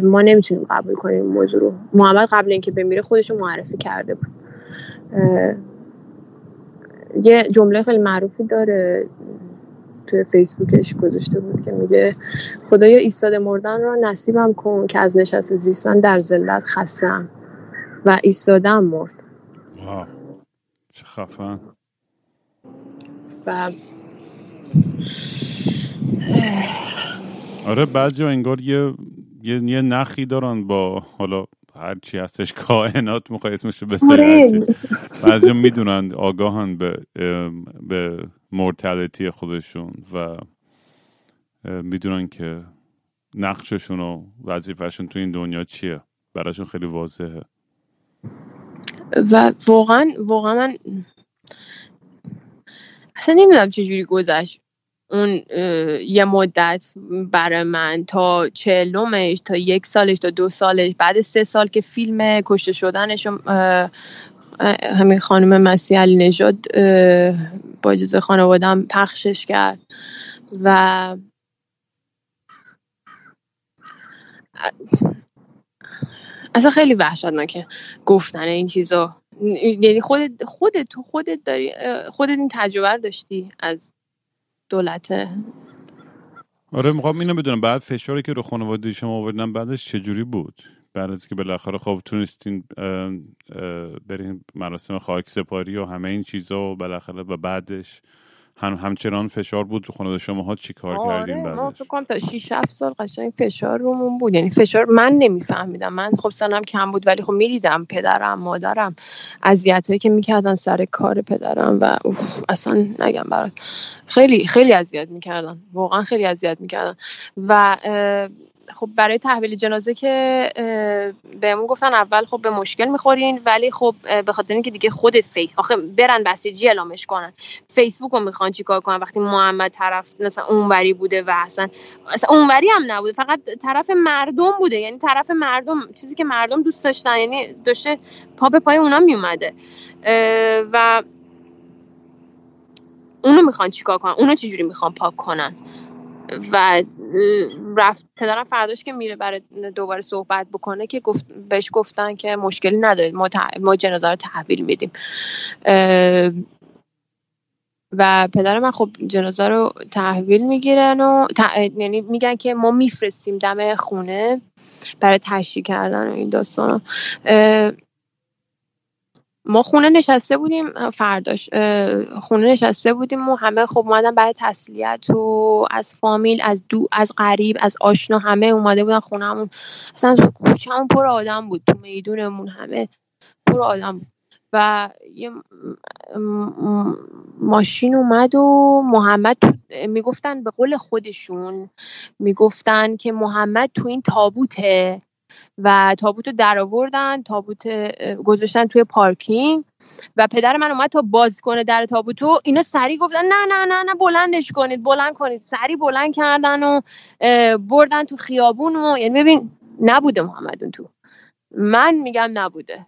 [SPEAKER 3] ما نمی‌تونیم قبول کنیم موضوع رو. محمد قبل اینکه بمیره خودش رو معرفی کرده بود. یه جمله خیلی معروفی داره. توی فیسبوکش گذاشته بود که میگه خدایا ایستاده مردن را نصیبم کن که از نشست زیستن در ذلت خستم و ایستادم مرد.
[SPEAKER 2] واو. چه خفن.
[SPEAKER 3] و
[SPEAKER 2] آره بعضی انگار یه یه, یه نخی دارن با حالا هرچی هستش کائنات می‌خوای اسمش رو بذاری بعضی می‌دونن آگاهن به به مورتالیتی خودشون و می‌دونن که نقششون و وظیفهشون تو این دنیا چیه. براشون خیلی واضحه.
[SPEAKER 3] و واقعا واقعا من اصلا نمی‌دونم چجوری گذشت. اون یه مدت برای من تا چهلمش تا یک سالش تا دو سالش. بعد سه سال که فیلم کشته شدنش همین خانم مسیح علی نژاد با اجازه خانوادم پخشش کرد. و اصلا خیلی وحشتناکه گفتن این چیزا. یعنی خودت خودت تو خودت داری خودت این تجربه داشتی از دولت
[SPEAKER 2] آره می‌خوام اینو بدونم. بعد فشاری که رو خانواده شما آوردن بعدش چجوری بود؟ بعد از که بالاخره خب تونستین برین مراسم خاک سپاری و همه این چیزا و بالاخره و بعدش هم همچنان فشار بود. تو خانواده شما ها چی کار آره کردین بعدش؟
[SPEAKER 3] ما فکر کنم تا 6 7 سال قشنگ فشار رومون بود. یعنی فشار من نمیفهمیدم. من خب سنم کم بود ولی خب می‌دیدم پدرم مادرم اذیتایی که می‌کردن سر کار پدرم و اصلا نگم برات. خیلی خیلی اذیت می‌کردن. واقعا خیلی اذیت می‌کردن. و خب برای تحویل جنازه که بهمون گفتن اول خب به مشکل می‌خورین ولی خب به خاطر اینکه دیگه خود فیس آخه برن بسیجی اعلامش کنن. فیسبوک رو می‌خوان چیکار کنن؟ وقتی محمد طرف مثلا اونوری بوده و اصلا اصلا اونوری هم نبوده فقط طرف مردم بوده. یعنی طرف مردم چیزی که مردم دوست داشتن یعنی داشته پا به پای اونا میومده. و اونو می‌خوان چیکار کنن؟ اونو چجوری می‌خوان پاک کنن؟ و رفت پدرم فرداش که میره برای دوباره صحبت بکنه که گفت بهش گفتن که مشکلی ندارید ما, ما جنازه رو تحویل میدیم. و پدر من خب جنازه رو تحویل می‌گیرن و یعنی میگن که ما میفرستیم دم خونه برای تشریح کردن و این داستان ما خونه نشسته بودیم فرداش خونه نشسته بودیم و همه خب اومدن برای تسلیت و از فامیل از دو از غریب از آشنا همه اومده بودن خونهمون. اصلا کوچهمون پر آدم بود تو میدونمون همه پر آدم بود. و یه ماشین اومد و محمد می‌گفتن به قول خودشون می‌گفتن که محمد تو این تابوته. و تابوت رو در آوردن تابوت گذاشتن توی پارکینگ و پدر من اومد تا باز کنه در تابوتو اینا سریع گفتن نه نه نه نه بلندش کنید بلند کنید. سریع بلند کردن و بردن تو خیابون و یعنی ببین نبوده محمد اون تو. من میگم نبوده.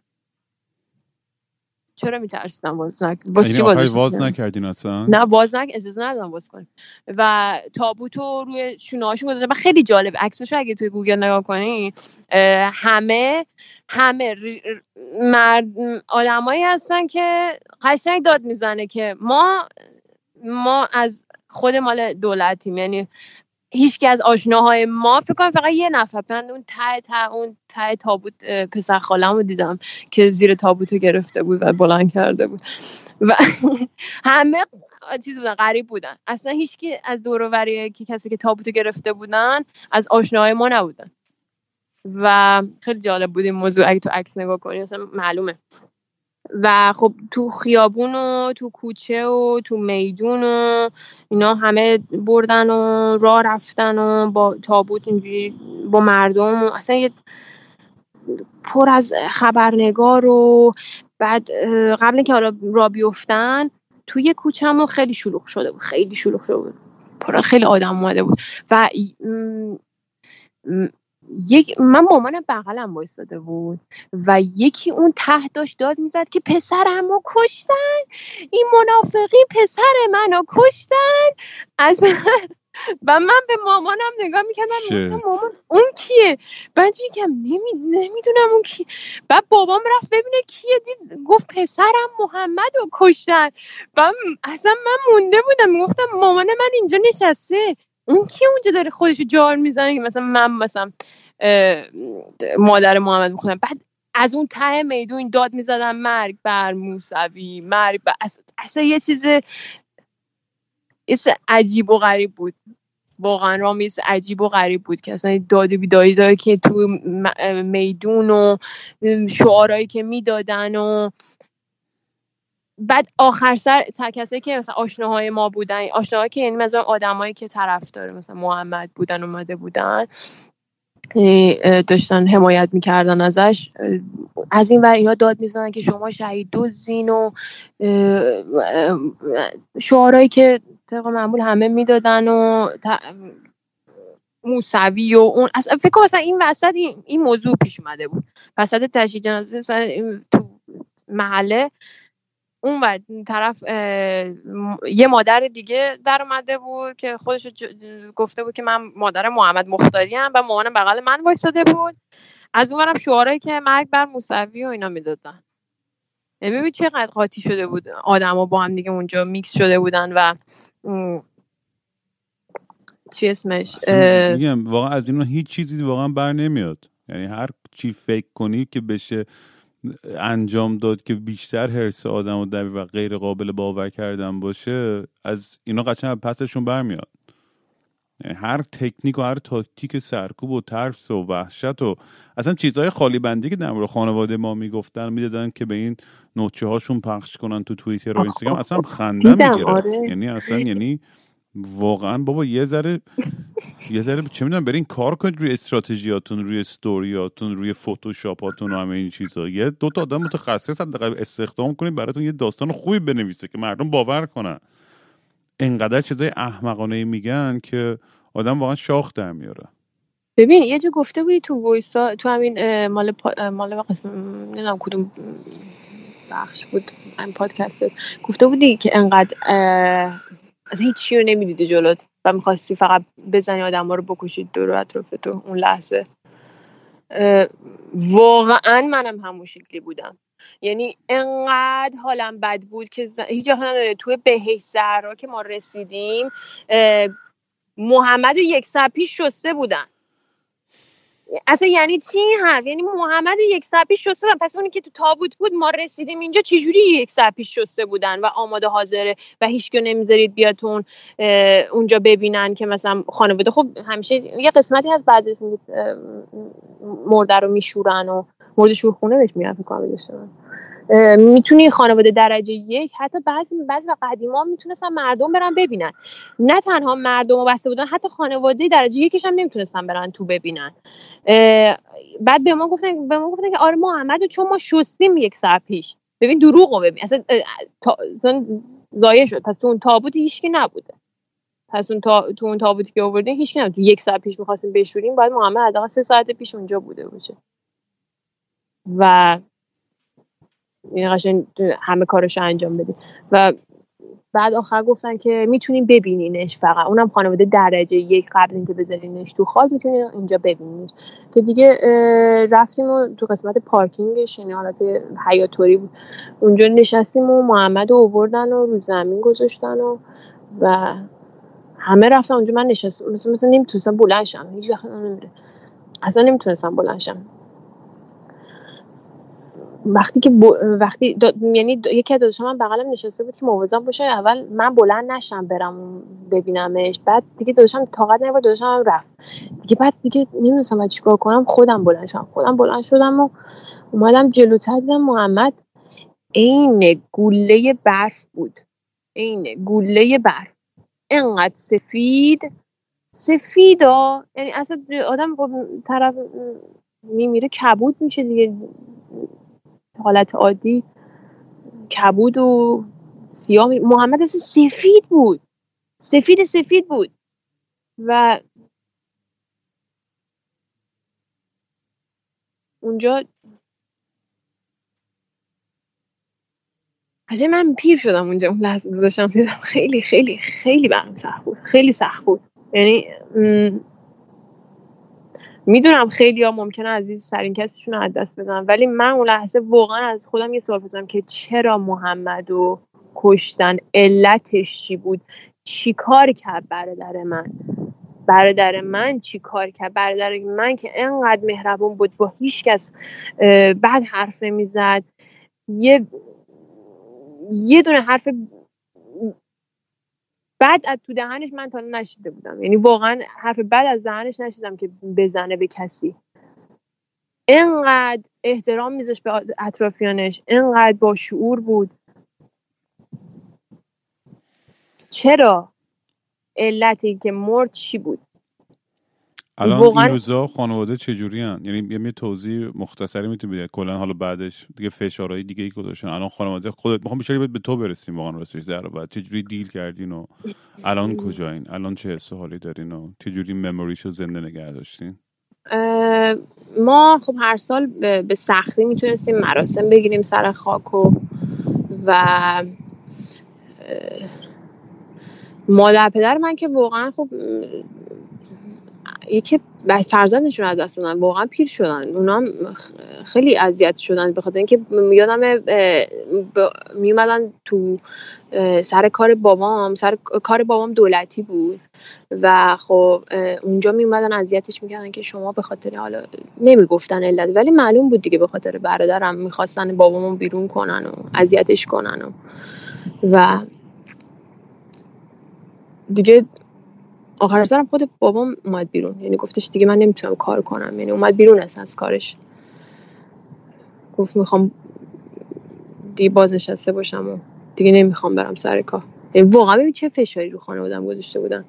[SPEAKER 3] چرا میترسیدم باز نک
[SPEAKER 2] باز چی باز, باز نکردین اصلا؟
[SPEAKER 3] نه باز نک اجازه ندادم باز کنیم و تابوتو روی شونه هاشون گذاشتن خیلی جالب عکسشو اگه توی گوگل نگاه کنی همه همه مرد آدمایی هستن که قشنگ داد می‌زنه که ما ما از خود مال دولتیم. یعنی هیچ از آشناهای ما فکر کنم فقط یه نفر من اون ته ته اون ته تابوت پسر خالم رو دیدم که زیر تابوت رو گرفته بود و بلند کرده بود. و همه چیز بودن غریب بودن. اصلا هیچکی از دور که کسی که تابوت گرفته بودن از آشناهای ما نبودن. و خیلی جالب بود این موضوع اگه تو عکس نگاه کنی اصلا معلومه. و خب تو خیابون و تو کوچه و تو میدون و اینا همه بردن و راه رفتن و با تابوت اینجوری با مردم و اصلا یه پر از خبرنگار و بعد قبل اینکه حالا را بیفتن توی کوچهمون خیلی شلوغ شده بود خیلی شلوغ شده بود. پر خیلی آدم اومده بود. و یک من مامانم بغلم وایستاده بود و یکی اون ته داشت داد می‌زد که پسرمو کشتن. این منافقی پسر منو کشتن. از و من به مامانم نگاه می‌کردم مامان اون کیه؟ بعد کم نمی... نمی‌دونم اون کی بعد بابام رفت ببینه کیه دید گفت پسرم محمد رو کشتن و اصلا من مونده بودم می‌گفتم مامان من اینجا نشسته. اون کی اونجا داره خودشو جار می‌زنه که مثلا من مثلا مادر محمد می‌خونم. بعد از اون ته میدون داد می‌زدن مرگ بر موسوی مرگ بر اصلا, یه چیز عجیب و غریب بود. واقعا رامیز عجیب و غریب بود که اصلا داد و بیدایی داره که تو میدون و شعارهایی که می‌دادن و بعد آخر سر کسایی که مثلا آشناهای ما بودن آشناهایی که یعنی مثلا آدمایی که طرف داره مثلا محمد بودن اومده بودن داشتن حمایت می‌کردن ازش از این ور داد می‌زنن که شما شهید دوزین و شعارهایی که طبق معمول همه می‌دادن و موسوی و اون اصلا فکر کنم این وسط این, موضوع پیش اومده بود. وسط تشییع جنازه تو محله اون ور طرف یه مادر دیگه در اومده بود که خودش گفته بود که من مادر محمد مختاری هم و مامان بغل من وایستاده بود. از اون ورم شعارهایی که مرگ بر موسوی و اینا می‌دادن. ببین چقدر قاطی شده بود. آدما با هم دیگه اونجا میکس شده بودن و چی اسمش؟
[SPEAKER 2] میگم واقعا از این هیچ چیزی واقعا بر نمیاد. یعنی هر چی فکر کنی که بشه انجام داد که بیشتر حرس آدم و و غیر قابل باور کردن باشه از اینا قشنگ پسشون برمیاد. یعنی هر تکنیک و هر تاکتیک سرکوب و ترس و وحشت و اصلا چیزهای خالی بندی که در مورد خانواده ما می‌گفتن می‌دادن که به این نوچه هاشون پخش کنن تو توییتر و اینستاگرام اصلا خنده می‌گیره آره. یعنی اصلا یعنی واقعا بابا یه ذره یه ذره چه می‌دونم برین کار کنید روی استراتژیاتون روی استوریاتون روی فتوشاپاتون و همه این چیزا. یه دو تا آدم متخصص حداقل استخدام کنید براتون یه داستان خوبی بنویسه که مردم باور کنن. انقدر چیزای احمقانه میگن که آدم واقعا شاخ در میاره.
[SPEAKER 3] ببین یه جا گفته بودی تو وایسا تو همین مال پا... مال قسم نمی‌دونم کدوم بخش بود این پادکست گفته بودی که انقدر از هیچی رو نمی‌دیده جلوت و می‌خواستی فقط بزنی آدم ها رو بکشید دور اطراف تو اون لحظه. واقعا منم همون شکلی بودم. یعنی انقدر حالم بد بود که هیچ حالم توی بهش زهرا که ما رسیدیم محمد و یک ساعت پیش شسته بودن. اصلا یعنی چی این حرف؟ یعنی محمد یک ساعت پیش شسته بودن. پس اونی که تو تابوت بود ما رسیدیم اینجا چجوری یک ساعت پیش شسته بودن و آماده حاضره و هیچ نمی‌ذارید بیاد اون اونجا ببینن که مثلا خانواده. خب همیشه یه قسمتی از بعد از مرده رو میشورن و مورد شورخونه بهش میاد فکر می‌تونی خانواده درجه یک حتی بعضی بعضی قدیما می‌تونستن مردم برن ببینن. نه تنها مردم بسته بودن حتی خانواده درجه یکش هم نمی‌تونستن برن تو ببینن. بعد به ما گفتن به ما گفتن که آره محمد چون ما شستیم یک ساعت پیش. ببین دروغ رو ببین. اصلا زایه شد. پس تو اون تابوت هیچکی نبوده. پس اون. تو اون تابوتی که آوردین هیچکی نبوده تو یک ساعت پیش می‌خواستیم بشوریم باید محمد حداقل سه ساعت پیش اونجا بوده باشه. و این قشنگ همه کارش انجام بدیم و بعد آخر گفتن که می‌تونیم ببینینش فقط. اونم خانواده درجه یک قبل اینکه بذارینش تو خاک می‌تونین اینجا ببینینش. که دیگه رفتیم و تو قسمت پارکینگش یعنی حالت حیاتوری بود. اونجا نشستیم و محمد رو اووردن و رو زمین گذاشتن و و همه رفتن اونجا. من نشستم. مثلا مثلا نمی‌تونستم بلند شم. هیچ وقت نمیره اصلا نمی‌تونستم بلند شم. وقتی که وقتی یعنی یکی از دوستان من بغلم نشسته بود که مواظب باشه اول من بلند نشم برم ببینمش بعد دیگه داداشم طاقت نمیاد داداشم رفت. دیگه بعد دیگه نمی‌دونستم باید چیکار کنم خودم بلند شدم خودم بلند شدم و اومدم جلوتر دیدم محمد عین گوله برف بود. عین گوله برف. انقدر سفید سفیدا یعنی اصلا آدم طرف میمیره کبود میشه دیگه. حالت عادی کبود و سیاه محمد اصلا سفید بود. سفید سفید بود. و اونجا قشنگ من پیر شدم اونجا. اون لحظه گذاشتم دیدم خیلی خیلی خیلی برام سخت بود. خیلی سخت بود. یعنی می‌دونم خیلی ها ممکنه عزیز ترین کسیشون رو از دست بدن ولی من اون لحظه واقعا از خودم یه سوال پرسیدم که چرا محمد رو کشتن علتش چی بود؟ چی کار کرد برادر من؟ برادر من چی کار کرد؟ برادر من که انقدر مهربون بود با هیچ کس بعد حرف نمی‌زد یه یه دونه حرف بعد از تو دهنش من تا نشیده بودم. یعنی واقعا حرف بعد از دهنش نشیدم که بزنه به کسی. انقدر احترام میذاشت به اطرافیانش. انقدر با شعور بود. چرا؟ علت که مرد چی بود؟
[SPEAKER 2] الان
[SPEAKER 3] واقعاً-
[SPEAKER 2] این روزا خانواده چجوری هن؟ یعنی یه- توضیح مختصری می‌تونی بدی؟ کلا حالا بعدش دیگه فشارهای دیگه ای گذاشتن. الان خانواده خودت می‌خوام بیشتر به تو برسیم واقعا راستش زهرا. بعد چجوری دیل کردین و الان کجایین؟ الان چه حس حالی دارین و چجوری مموریشو زنده نگه داشتین؟
[SPEAKER 3] ما خب هر سال به سختی می‌تونستیم مراسم بگیریم سر خاک و و مادر پدر من که واقعا خب یکی فرزندشون از دست دادن. واقعا پیر شدن. اونا خیلی اذیت شدن به خاطر اینکه یادم میومدن تو سر کار بابام. سر کار بابام دولتی بود. و خب اونجا می اومدن اذیتش می‌کردن که شما به خاطر حالا نمی‌گفتن علت. ولی معلوم بود دیگه به خاطر برادرم می‌خواستن بابامو بیرون کنن و اذیتش کنن و و دیگه آخر سرم خود بابام اومد بیرون. یعنی گفتش دیگه من نمی‌تونم کار کنم. یعنی اومد بیرون اصلا از کارش. گفت می‌خوام دیگه بازنشسته باشم و دیگه نمی‌خوام برم سر کار. یعنی واقعا ببین چه فشاری رو خانوادم گذاشته بودن.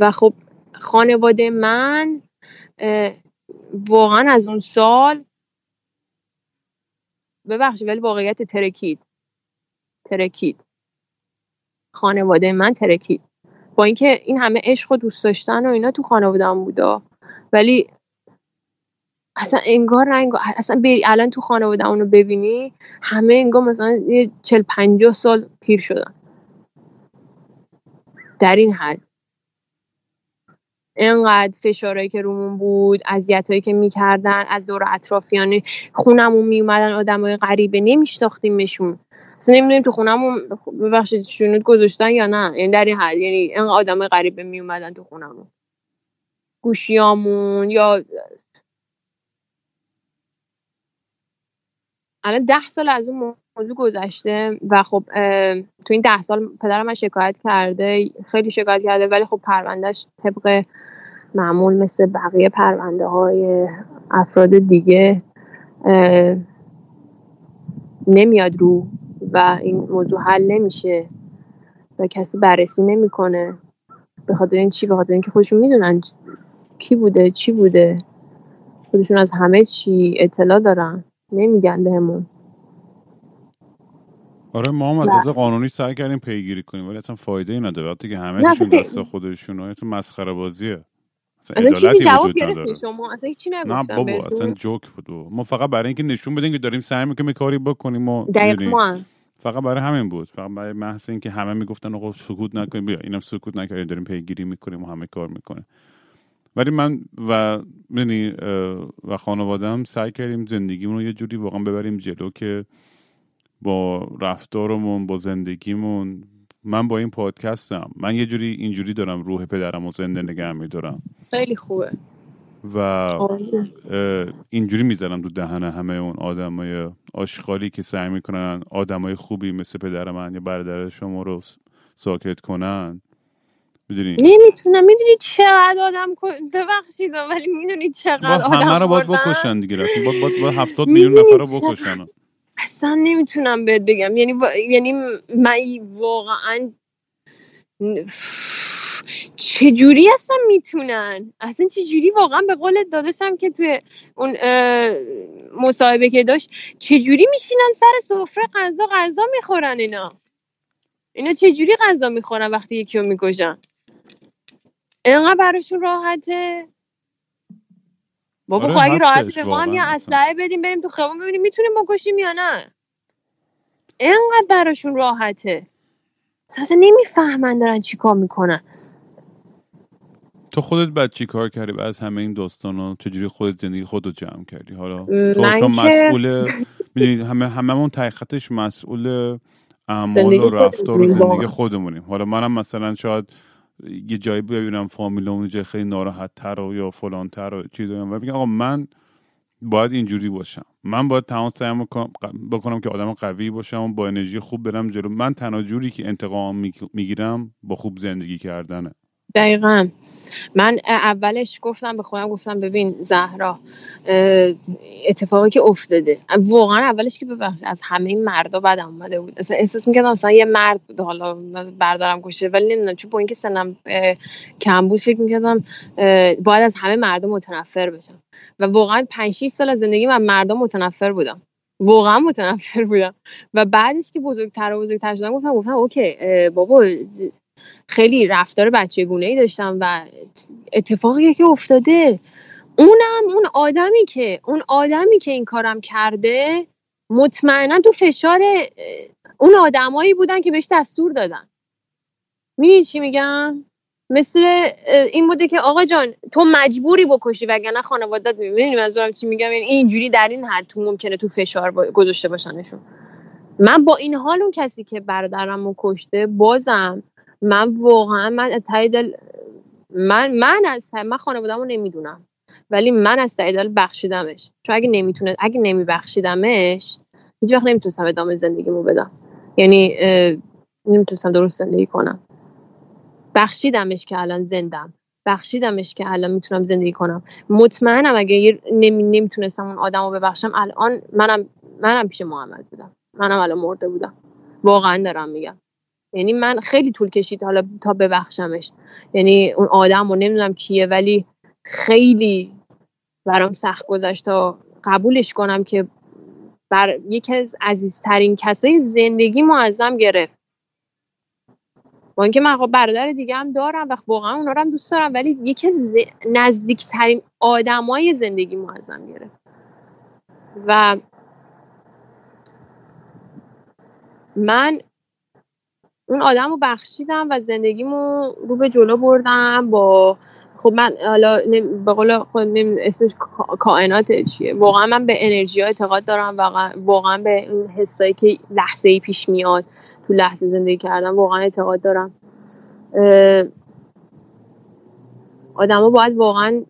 [SPEAKER 3] و خب خانواده من واقعا از اون سال ببخشید ولی واقعیت ترکید. ترکید. خانواده من ترکید. با اینکه این همه عشق و دوست داشتن و اینا تو خانواده‌ام بودا. ولی اصلا انگار انگار اصلا بری الان تو خانواده رو ببینی همه انگار مثلا یه چل پنجاه سال پیر شدن. در این حد. انقدر فشارهایی که رومون بود اذیتهایی که می‌کردن از دور اطرافیان خونمون میومدن آدمای غریبه نمیشناختیمشون. اصلا نمی‌دونیم تو خونمون ببخشید شنود گذاشتن یا نه. یعنی در این حد. یعنی انقدر آدمای غریبه میومدن تو خونمون گوشیامون یا الان ده سال از اون موضوع گذشته و خب تو این ده سال پدرم من شکایت کرده خیلی شکایت کرده ولی خب پروندهش طبق معمول مثل بقیه پرونده های افراد دیگه نمیاد رو و این موضوع حل نمیشه و کسی بررسی نمی‌کنه. به خاطر این چی؟ به خاطر اینکه خودشون می‌دونن کی بوده چی بوده. خودشون از همه چی اطلاع دارن. نمیگن بهمون.
[SPEAKER 2] آره ما هم از لحاظ قانونی سعی کردیم پیگیری کنیم ولی اصلا فایده ای نداره. وقتی که همه چیشون
[SPEAKER 3] اصلا
[SPEAKER 2] دست خودشون تو مسخره بازیه. اصلا
[SPEAKER 3] چیزی جواب گرفتین شما؟ اصلا هیچی
[SPEAKER 2] نه بابا. اصلا جوک بود ما فقط برای اینکه نشون بدیم که داریم سعی می‌کنیم کاری بکنیم و
[SPEAKER 3] ما هم.
[SPEAKER 2] فقط برای همین بود. فقط برای محض اینکه همه می‌گفتن آقا سکوت نکنیم بیا اینم سکوت نکردیم داریم پیگیری می‌کنیم و همه کار می‌کنیم ولی من و یعنی و خانوادم سعی کردیم زندگیمون رو یه جوری واقعا ببریم جلو که با رفتارمون با زندگیمون من با این پادکستم. من یه جوری اینجوری دارم روح پدرم و زنده نگه میدارم.
[SPEAKER 3] خیلی خوبه.
[SPEAKER 2] و. اه، اینجوری می‌زنم تو دهن همه اون آدمای آشغالی که سعی می‌کنن آدمای خوبی مثل پدر من یا برادر شما رو ساکت کنن می‌دونی
[SPEAKER 3] نمی‌تونم می‌دونی چقدر آدم ببخشید ولی می‌دونی چقدر آدم
[SPEAKER 2] همه رو باید؟ بکشن دیگه رسم باید, باید, باید هفتاد میلیون نفر رو؟ بکشن
[SPEAKER 3] اصلا نمی‌تونم بهت بگم یعنی یعنی من واقعا چجوری اصلا می‌تونن؟ اصلا چجوری واقعا به قول داداشم که توی اون مصاحبه که داشت چجوری میشینن سر سفره غذا غذا می‌خورن اینا؟ اینا چجوری غذا می‌خورن وقتی یکی رو می‌کشن؟ اینقدر براشون راحته؟ بابا
[SPEAKER 2] آره،
[SPEAKER 3] اگه
[SPEAKER 2] هستش
[SPEAKER 3] به ما هم یه. اسلحه بدیم بریم تو خیابون ببینیم می‌تونیم بکشیم یا نه؟ اینقدر براشون راحته. اصلا نمی‌فهمن دارن چیکار می‌کنن.
[SPEAKER 2] تو خودت بعد چی کار کردی؟ بعد از همه این داستان ها چجوری خودت زندگی خودت جمع کردی؟ حالا تو چون مسئول می‌دونی همه هممون تحقیقتش مسئول اعمال و رفتار و زندگی. خودمونیم. حالا منم مثلا شاید یه جایی ببینم فامیلمون جای خیلی ناراحت تر و یا فلان تر و چیز و بگم آقا من باید اینجوری باشم. من باید تمام سعی بکنم, بکنم که آدم قوی باشم و با انرژی خوب برم جلو. من تنها جوری که انتقام می‌گیرم با خوب زندگی کردنه.
[SPEAKER 3] دقیقا. من اولش گفتم به خودم گفتم ببین زهرا اتفاقی که افتاده. واقعا اولش که ببخش از همه این مردا بعد اومده بود. اصلا احساس می‌کردم اصلا یه مرد بود حالا بردارم کشه ولی نمی‌دونم چون با اینکه سنم کم بود فکر می‌کردم باید از همه مردم متنفر بشم. و واقعا 5 6 سال از زندگی من مردم متنفر بودم. واقعا متنفر بودم. و بعدش که بزرگتر و بزرگتر شدم گفتم گفتم اوکی بابا خیلی رفتار بچه گونه ای داشتم و اتفاقی که افتاده. اونم اون آدمی که اون آدمی که این کارم کرده مطمئنا تو فشار اون آدمایی بودن که بهش دستور دادن. می‌دونی چی میگم؟ مثل این بوده که آقا جان تو مجبوری بکشی وگرنه خانوادت می‌دونی منظورم چی میگم؟ یعنی اینجوری در این حد تو ممکنه تو فشار گذاشته باشنشون. من با این حال اون کسی که برادرم رو کشته بازم من واقعا من دل من من از من خانواده‌مو نمی‌دونم. ولی من از دل بخشیدمش. چون اگه نمی‌تونه اگه نمیبخشیدمش هیچ وقت نمی‌تونستم ادامه زندگیمو بدم. یعنی نمی‌تونستم درست زندگی کنم. بخشیدمش که الان زندم. بخشیدمش که الان می‌تونم زندگی کنم. مطمئنم اگه نمی... نمی‌تونستم اون آدم رو ببخشم الان منم منم پیش محمد بودم. منم الان مرده بودم. واقعا دارم میگم. یعنی من خیلی طول کشید حالا تا ببخشمش. یعنی اون آدم رو نمی‌دونم کیه ولی خیلی برام سخت گذشت تا قبولش کنم که بر یکی از عزیزترین کسای زندگی معظم گرفت. با اینکه من خب برادر دیگه هم دارم و واقعا اونا رو هم دوست دارم ولی یکی از نزدیکترین آدمای زندگی معظم گرفت. و من اون آدم رو بخشیدم و زندگیمو رو به جلو بردم با خب من حالا به قول خود اسمش کائنات چیه. واقعا من به انرژی ها اعتقاد دارم واقعا به اون حسایی که لحظه ای پیش میاد تو لحظه زندگی کردم واقعا اعتقاد دارم. آدما باید واقعا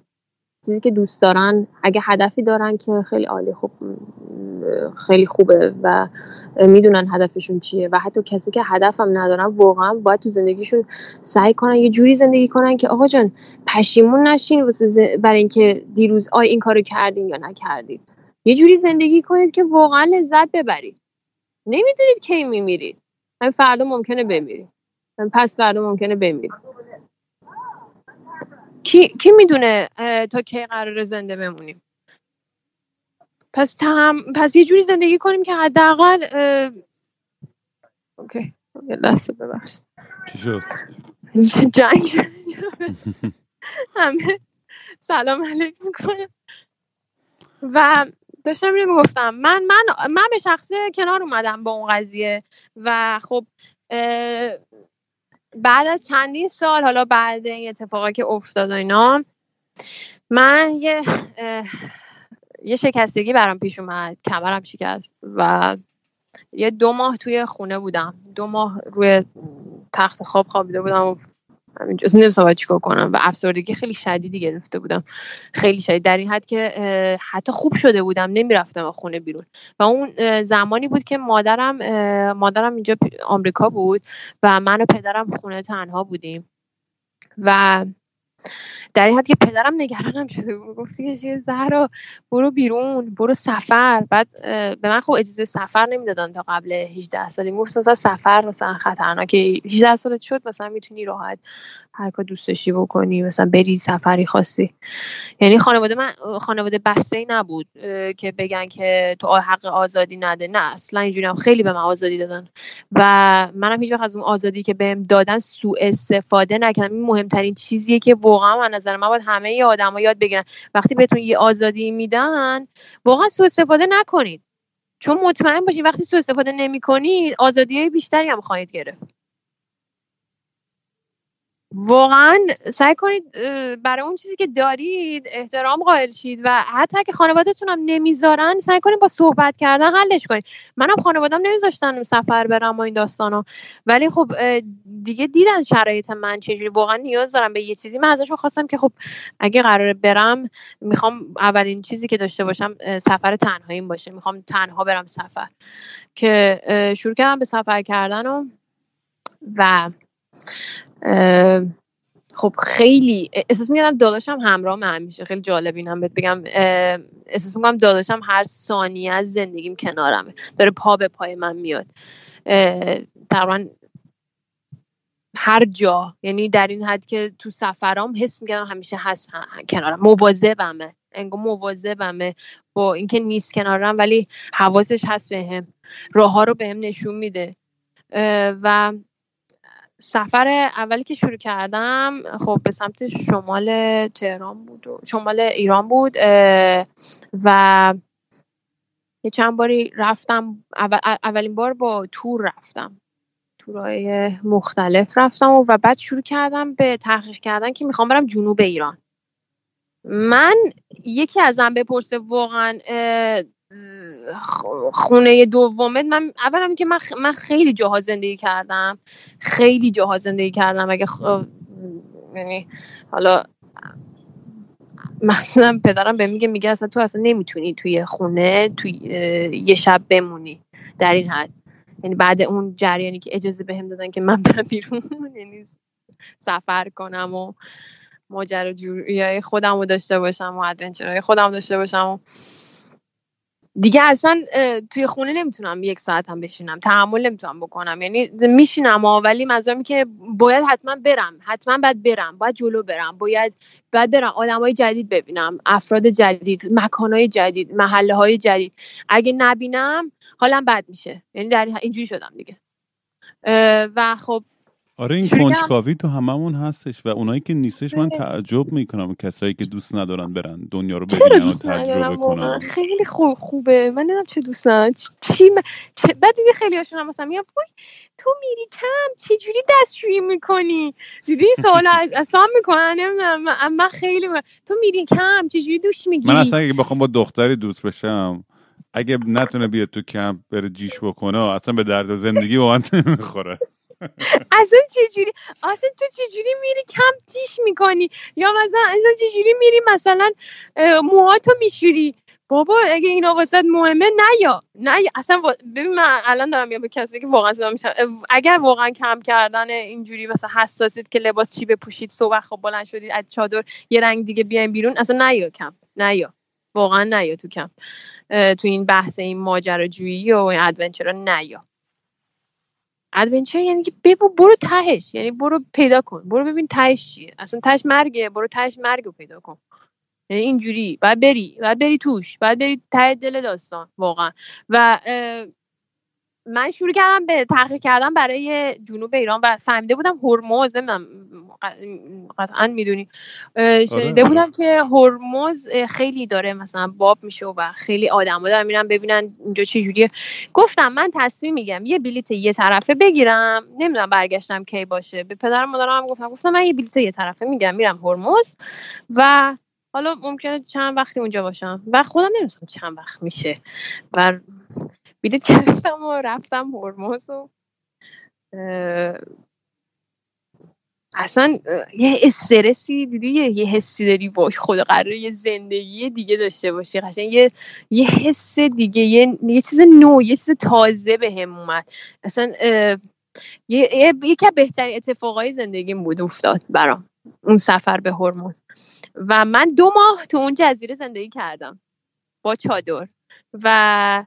[SPEAKER 3] چیزی که دوست دارن اگه هدفی دارن که خیلی عالی خوب خیلی خوبه و می‌دونن هدفشون چیه و حتی کسی که هدفم ندارن واقعا باید تو زندگیشون سعی کنن یه جوری زندگی کنن که آقا جان پشیمون نشین واسه برای اینکه دیروز آی این کارو کردین یا نکردید یه جوری زندگی کنید که واقعا لذت ببرید. نمی‌دونید کی میمیرید. همین فردا ممکنه بمیرید پس فردا ممکنه بمیرید کی, کی می‌دونه تا کی قرار زنده بمونیم؟ پس تهم پس یه جوری زندگی کنیم که حداقل اوکی یه لحظه ببخشید.
[SPEAKER 2] چی شد؟
[SPEAKER 3] جنگ همه سلام علیک می‌کنم. و داشتم اینو می‌گفتم من من من به شخصه کنار اومدم با اون قضیه و خب بعد از چندین سال حالا بعد این اتفاقی که افتاد اینا من یه یه شکستگی برام پیش اومد کمرم شکست و یه دو ماه توی خونه بودم. دو ماه روی تخت خواب خوابیده بودم و همینجا نمیستم چیکار کنم و افسردگی خیلی شدیدی گرفته بودم. خیلی شدید. در این حد که حتی خوب شده بودم نمی‌رفتم خونه بیرون. و اون زمانی بود که مادرم مادرم اینجا آمریکا بود و من و پدرم خونه تنها بودیم. و در این حد که پدرم نگرانم شده بود. گفتی که زهرا برو بیرون برو سفر. بعد به من خب اجازه سفر نمی‌دادن تا قبل 18 سالی. مثلا سفر مثلا خطرناکه. 18 سالت شد مثلا می‌تونی راحت هر کار دوست بکنی مثلا بری سفری خاصی یعنی خانواده من خانواده بسته نبود که بگن که تو حق آزادی نده. نه اصلا اینجوری هم خیلی به من آزادی دادن. و منم هیچ وقت از اون آزادی که بهم دادن سوء استفاده نکردم. این مهمترین چیزیه که واقعا من نظر من باید همه آدما یاد بگیرن وقتی بهتون یه آزادی میدن واقعا سوء استفاده نکنید. چون مطمئن باشین وقتی سوء استفاده نمی‌کنید آزادی بیشتری هم خواهید گرفت. واقعا سعی کنید برای اون چیزی که دارید احترام قائل شید و حتی اگه خانوادهتون هم نمی‌ذارن سعی کنید با صحبت کردن حلش کنید. منم خانوادم نمیذاشتن سفر برم و این داستانو ولی خب دیگه دیدن شرایط من چجوری واقعا نیاز دارم به یه چیزی. من ازشون خواستم که خب اگه قرار برم می‌خوام اولین چیزی که داشته باشم سفر تنهاییم باشه. می‌خوام تنها برم سفر. که شروع کردم به سفر کردن و خب خیلی احساس می‌کنم داداشم همراه من همیشه خیلی جالب اینم بهت بگم. احساس می‌کنم داداشم هر ثانیه از زندگیم کنارمه. داره پا به پای من میاد. تقریبا هر جا یعنی در این حد که تو سفرام حس می‌کنم همیشه هست کنارم. مواظبمه. انگار مواظبمه. با اینکه نیست کنارم ولی حواسش هست بهم. به راه ها رو بهم به نشون میده. و سفر اولی که شروع کردم خب به سمت شمال تهران بود و شمال ایران بود و یه چند باری رفتم. اولین بار با تور رفتم. تورهای مختلف رفتم و, و بعد شروع کردم به تحقیق کردن که می‌خوام برم جنوب ایران. من یکی ازم بپرسه واقعا خونه دومت. من اولا که من, من خیلی جاها زندگی کردم. خیلی جاها زندگی کردم. اگه یعنی حالا مثلا پدرم به میگه میگه اصلا تو اصلا نمی‌تونی توی خونه توی یه شب بمونی. در این حد. یعنی بعد اون جریانی که اجازه بهم دادن که من برم بیرون یعنی سفر کنم و ماجراجویی خودم رو داشته باشم و ادونچرهای خودم داشته باشم و دیگه اصلا توی خونه نمی‌تونم یک ساعت هم بشینم تحمل نمی‌تونم بکنم. یعنی میشینم ولی منظورم که باید حتما برم حتما باید برم باید جلو برم باید باید برم آدم های جدید ببینم افراد جدید مکان های جدید محله های جدید. اگه نبینم حالم بد میشه. یعنی در اینجوری شدم دیگه. و خب
[SPEAKER 2] آره این کنجکاوی تو هممون هستش و اونایی که نیستش من تعجب می‌کنم کسایی که دوست ندارن برن دنیا رو ببینن و تجربه کنن.
[SPEAKER 3] خیلی خوب خوبه. من نمی‌دونم چه دوست ندارم. چی م... چه... بعد دیدی خیلی هاشون هم مثلا میگم تو میری کم چه جوری دستشویی می‌کنی؟ دیدی این سوال اصلا می‌کنن نمی‌دونم. من خیلی من... تو میری کم چه جوری دوش می‌گیری؟
[SPEAKER 2] من اصلا اگه بخوام با دختری دوست بشم اگه نتونه بیاد تو کمپ بره جیش بکنه اصلا به درد زندگی با من نمی‌خوره.
[SPEAKER 3] اصلا چجوری اصلا تو چجوری میری کم تیش می‌کنی؟ یا مثلا اصلا چجوری میری مثلا موهاتو میشوری؟ بابا اگه اینا واسط مهمه نه یا نه اصلا ببین من الان دارم یا به کسی که واقعا صدا میشم اگر واقعا کم کردن اینجوری مثلا حساسیت که لباس چی بپوشید صبح خب بلند شدید از چادر یه رنگ دیگه بیاین بیرون اصلا نه یا کم نه یا واقعا نه یا تو کم تو این بحث این ماجراجویی و این ادونچر نه یا ادونچر یعنی که ببو برو تهش یعنی برو پیدا کن برو ببین تهش چیه. اصلا تهش مرگه برو تهش مرگ رو پیدا کن. یعنی اینجوری باید بری باید بری توش باید بری ته دل داستان واقعا. و من شروع کردم به تحقیق کردم برای جنوب ایران و فهمیده بودم هرمز نمی‌دونم قطعا می‌دونی. شنیده آره. بودم که هرمز خیلی داره مثلا باب میشه و خیلی آدما دارن میرن ببینن اینجا چه جوریه. گفتم من تصمیم میگم یه بلیت یه طرفه بگیرم. نمی‌دونم برگشتم کی باشه. به پدرم مادرم گفتم گفتم من یه بلیت یه طرفه میگم میرم هرمز. و حالا ممکنه چند وقتی اونجا باشم. و خودم نمی‌دونم چند وقت میشه. و بلیت گرفتم و رفتم هرمز و اصلا یه استرسی دیدی؟ یه حسی داری؟ وای خدا قراره یه زندگی دیگه داشته باشی. قشنگ یه یه حس دیگه یه, یه چیز نو یه چیز تازه به هم اومد. اصلا یه یکی از بهترین اتفاقای زندگیم بود افتاد برام اون سفر به هرمز. و من دو ماه تو اون جزیره زندگی کردم با چادر. و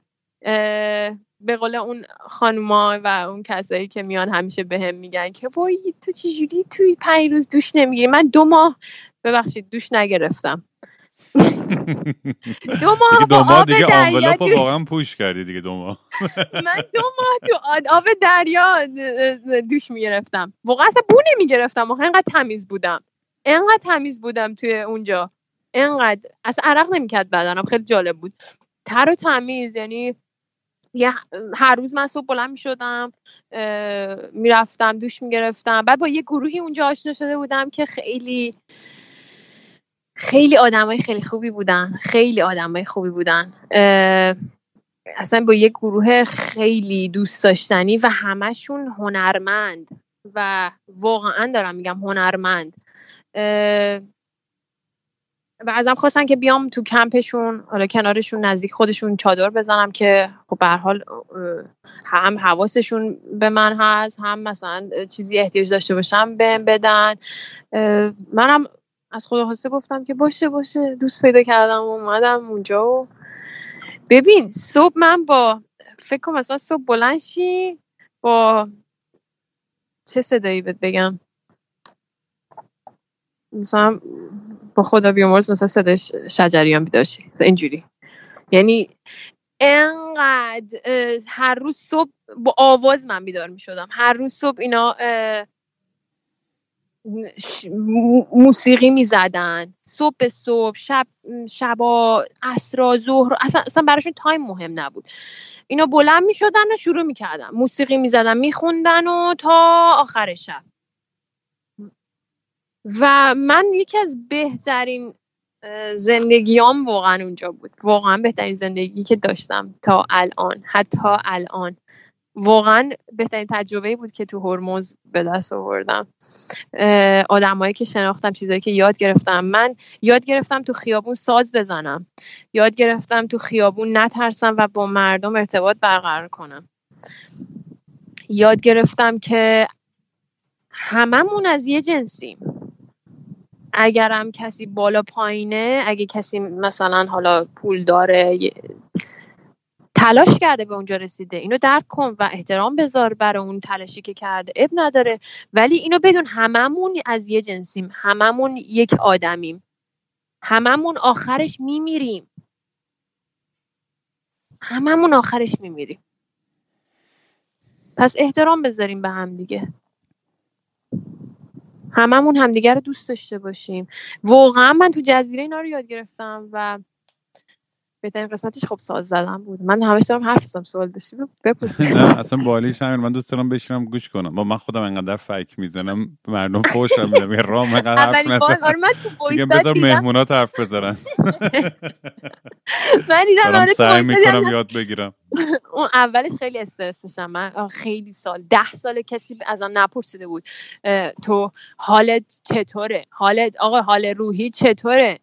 [SPEAKER 3] به قول اون خانوما و اون کسایی که میان همیشه به هم میگن که وای تو چجوری توی پنج روز دوش نمی‌گیری؟ من دو ماه ببخشید دوش نگرفتم.
[SPEAKER 2] دو ماه دو ماه دیگه آنولاپ واقعا پوش کردی دیگه دو ماه.
[SPEAKER 3] من دو ماه تو آب دریا دوش می‌گرفتم. واقعا اصلا بو نمی‌گرفتم. آخه اینقدر تمیز بودم. اینقدر تمیز بودم توی اونجا. اینقدر اصلا عرق نمی‌کرد بدنم. خیلی جالب بود. تر و تمیز یعنی یه هر روز من صبح بلند می شدم می‌رفتم دوش می‌گرفتم. بعد با یه گروهی اونجا آشنا شده بودم که خیلی خیلی آدمای خیلی خوبی بودن. خیلی آدمای خوبی بودن. اصلا با یه گروه خیلی دوست داشتنی و همشون هنرمند و واقعا دارم میگم هنرمند. و ازم خواستن که بیام تو کمپشون حالا کنارشون نزدیک خودشون چادر بزنم که خب به حال هم حواسشون به من هست هم مثلا چیزی احتیاج داشته باشم بهم بدن. منم از خدا خواسته گفتم که باشه باشه. دوست پیدا کردم اومدم اونجا و ببین صبح من با فکر کنم مثلا صبح بلند شی با چه صدایی بهت بگم؟ مثلا با خدا بیامرز مثلا صدای شجریان بیدار شی اینجوری. یعنی انقدر هر روز صبح با آواز من بیدار می شدم هر روز صبح اینا موسیقی می زدن صبح به صبح شب شبا اسرا ظهر اصلا, اصلا براشون تایم مهم نبود. اینا بلند می شدن و شروع می کردن موسیقی می زدن می خوندن و تا آخر شب. و من یکی از بهترین زندگیام واقعا اونجا بود. واقعا بهترین زندگی که داشتم تا الان حتی الان. واقعا بهترین تجربه بود که تو هرمز به دست آوردم. آدمایی که شناختم چیزایی که یاد گرفتم. من یاد گرفتم تو خیابون ساز بزنم. یاد گرفتم تو خیابون نترسم و با مردم ارتباط برقرار کنم. یاد گرفتم که هممون از یه جنسیم. اگرم کسی بالا پایینه اگه کسی مثلا حالا پول داره تلاش کرده به اونجا رسیده. اینو درک کن و احترام بذار برای اون تلاشی که کرده. اب نداره. ولی اینو بدون هممون از یه جنسیم. هممون یک آدمیم. هممون آخرش میمیریم. هممون آخرش میمیریم. پس احترام بذاریم به هم دیگه. هممون همدیگه رو دوست داشته باشیم. واقعا من تو جزیره اینا رو یاد گرفتم و بهترین قسمتش خب ساز زدن بود. من همش دارم حرف بزنم سوال داشتی بپرسید
[SPEAKER 2] نه اصلا بالیش همین من دوست دارم بشینم گوش کنم. با من خودم انقدر فک می‌زنم مردم فوشم میدم یه رام انقدر حرف نزن دیگه بذار مهمونات حرف بزنن.
[SPEAKER 3] من دیدم
[SPEAKER 2] دارم سعی می‌کنم یاد بگیرم.
[SPEAKER 3] اون اولش خیلی استرس داشتم من خیلی سال ده سال کسی ازم نپرسیده بود تو حالت چطوره؟ حالت آقا حال روحی چطوره؟ آره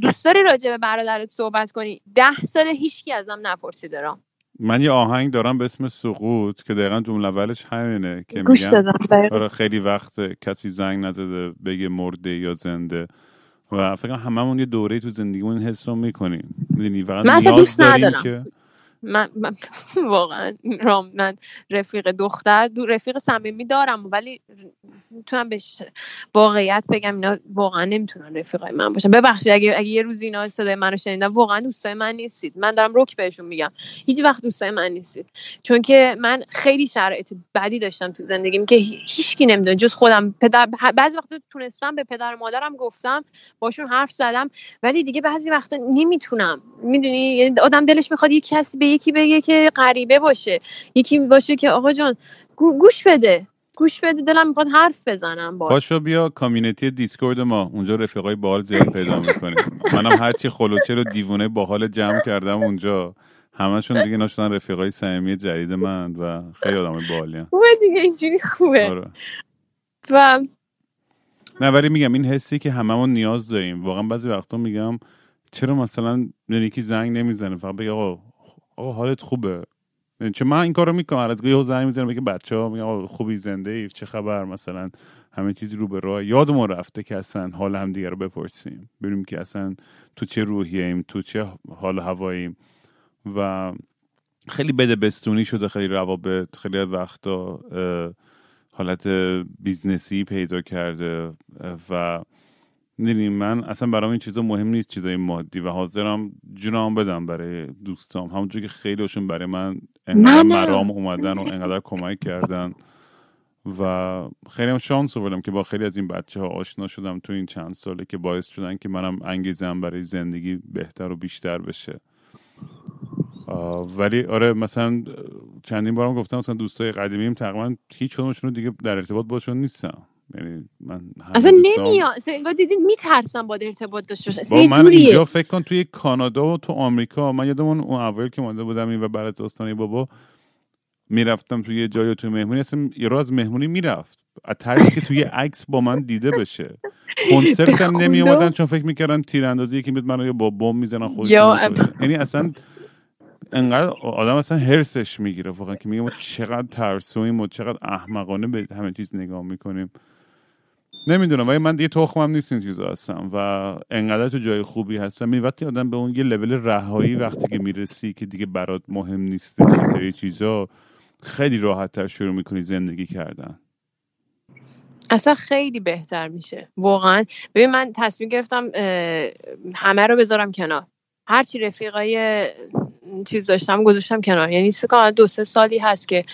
[SPEAKER 3] دوست داری راجع به برادرت صحبت کنی؟ ده سال هیچکی ازم نپرسیده رام.
[SPEAKER 2] من یه آهنگ دارم به اسم سقوط که دقیقا جمله اولش همینه که
[SPEAKER 3] گوش
[SPEAKER 2] آره خیلی وقت کسی زنگ نزده بگه مرده یا زنده. و فکر هممون یه دوره تو زندگیمون این حس رو می‌کنیم. می‌دونی فقط
[SPEAKER 3] من دوست ندارم. که من, من واقعا رام من رفیق دختر دو رفیق صمیمی دارم ولی می‌تونم بهش واقعیت بگم اینا واقعا نمی‌تونن رفیقای من باشن. ببخشید اگه, اگه یه روز اینا صدای منو شنیدن واقعا دوستای من نیستید. من دارم رک بهشون میگم. هیچ وقت دوستای من نیستید. چون که من خیلی شرایط بدی داشتم تو زندگیم که هیچکی نمی‌دونه. جز خودم. پدر بعضی وقتا تونستم به پدر مادرم گفتم. باشون حرف زدم. ولی دیگه بعضی وقتا نمی‌تونم. می‌دونی؟ یعنی آدم دلش می‌خواد یه کسی به یکی بگه که غریبه باشه یکی باشه که آقا جان گوش بده. گوش بده دلم می‌خواد حرف بزنم با
[SPEAKER 2] پاشو بیا کامیونیتی دیسکورد ما. اونجا رفیقای باحال زیاد پیدا می‌کنیم. منم هرچی خلوچه رو دیوونه باحال جمع کردم اونجا. همشون دیگه نشدن رفیقای صمیمی جدید من و خیلی آدم باحالی
[SPEAKER 3] خوبه دیگه اینجوری خوبه. آره. و
[SPEAKER 2] نه ولی میگم این حسی که هممون نیاز داریم. واقعا بعضی وقتا میگم چرا مثلا یکی زنگ نمی‌زنه؟ فقط بگه آقا آقا حالت خوبه. چه من این کارو می‌کنم؟ از گاهی زنگ می‌زنم میگه بچه ها میگه خوبی زنده ای؟ چه خبر؟ مثلا همه چیزی رو به راه. یادمون رفته که اصلا حال هم دیگه رو بپرسیم. ببینیم که اصلا تو چه روحیه تو چه حال هواییم و خیلی بده بستونی شده خیلی روابط خیلی وقتا حالت business ی پیدا کرده. و می‌دونی من اصلا برام این چیزا مهم نیست چیزای مادی و حاضرم جونم بدم برای دوستام. همونجور که خیلی هاشون برای من انقدر مرام اومدن و انقدر کمک کردن. و خیلی هم شانس آوردم که با خیلی از این بچه ها آشنا شدم تو این چند ساله که باعث شدن که منم انگیزم برای زندگی بهتر و بیشتر بشه. ولی آره مثلا چندین بارم گفتم مثلا دوستای قدیمیم تقریبا هیچ کدومشون رو دیگه در ارتباط باشون نیستم. من
[SPEAKER 3] اصلا نمیاد. انگار دیدین میترسم با ارتباط داشته
[SPEAKER 2] با من اینجا فکر کن توی کانادا و تو آمریکا. من یادمون اون اول که مانده بودم این و بعد از آستانه بابا می‌رفتم توی یه جای توی مهمونی. اصلا یه راز مهمونی می‌رفت. از ترسی که توی عکس با من دیده بشه. کنسرت هم نمی اومدن چون فکر می‌کردن تیراندازی یکی میاد منو با بم می‌زنن خودشون یعنی اصلا انقدر آدم اصلا هرسش می‌گیره واقعا که میگه ما چقدر ترسویم و چقدر احمقانه به همه چیز نگاه می‌کنیم. نمی‌دونم ولی من یه تخمم نیست این چیزا هستم و انقدر تو جای خوبی هستم. می وقتی آدم به اون یه لول رهایی وقتی که می‌رسی که دیگه برات مهم نیست سری چیزا خیلی راحت تر شروع می‌کنی زندگی کردن.
[SPEAKER 3] اصلا خیلی بهتر میشه. واقعا. ببین من تصمیم گرفتم همه رو بذارم کنار. هرچی رفیقای چیز داشتم گذاشتم کنار. یعنی فکر کنم دو سه سالی هست که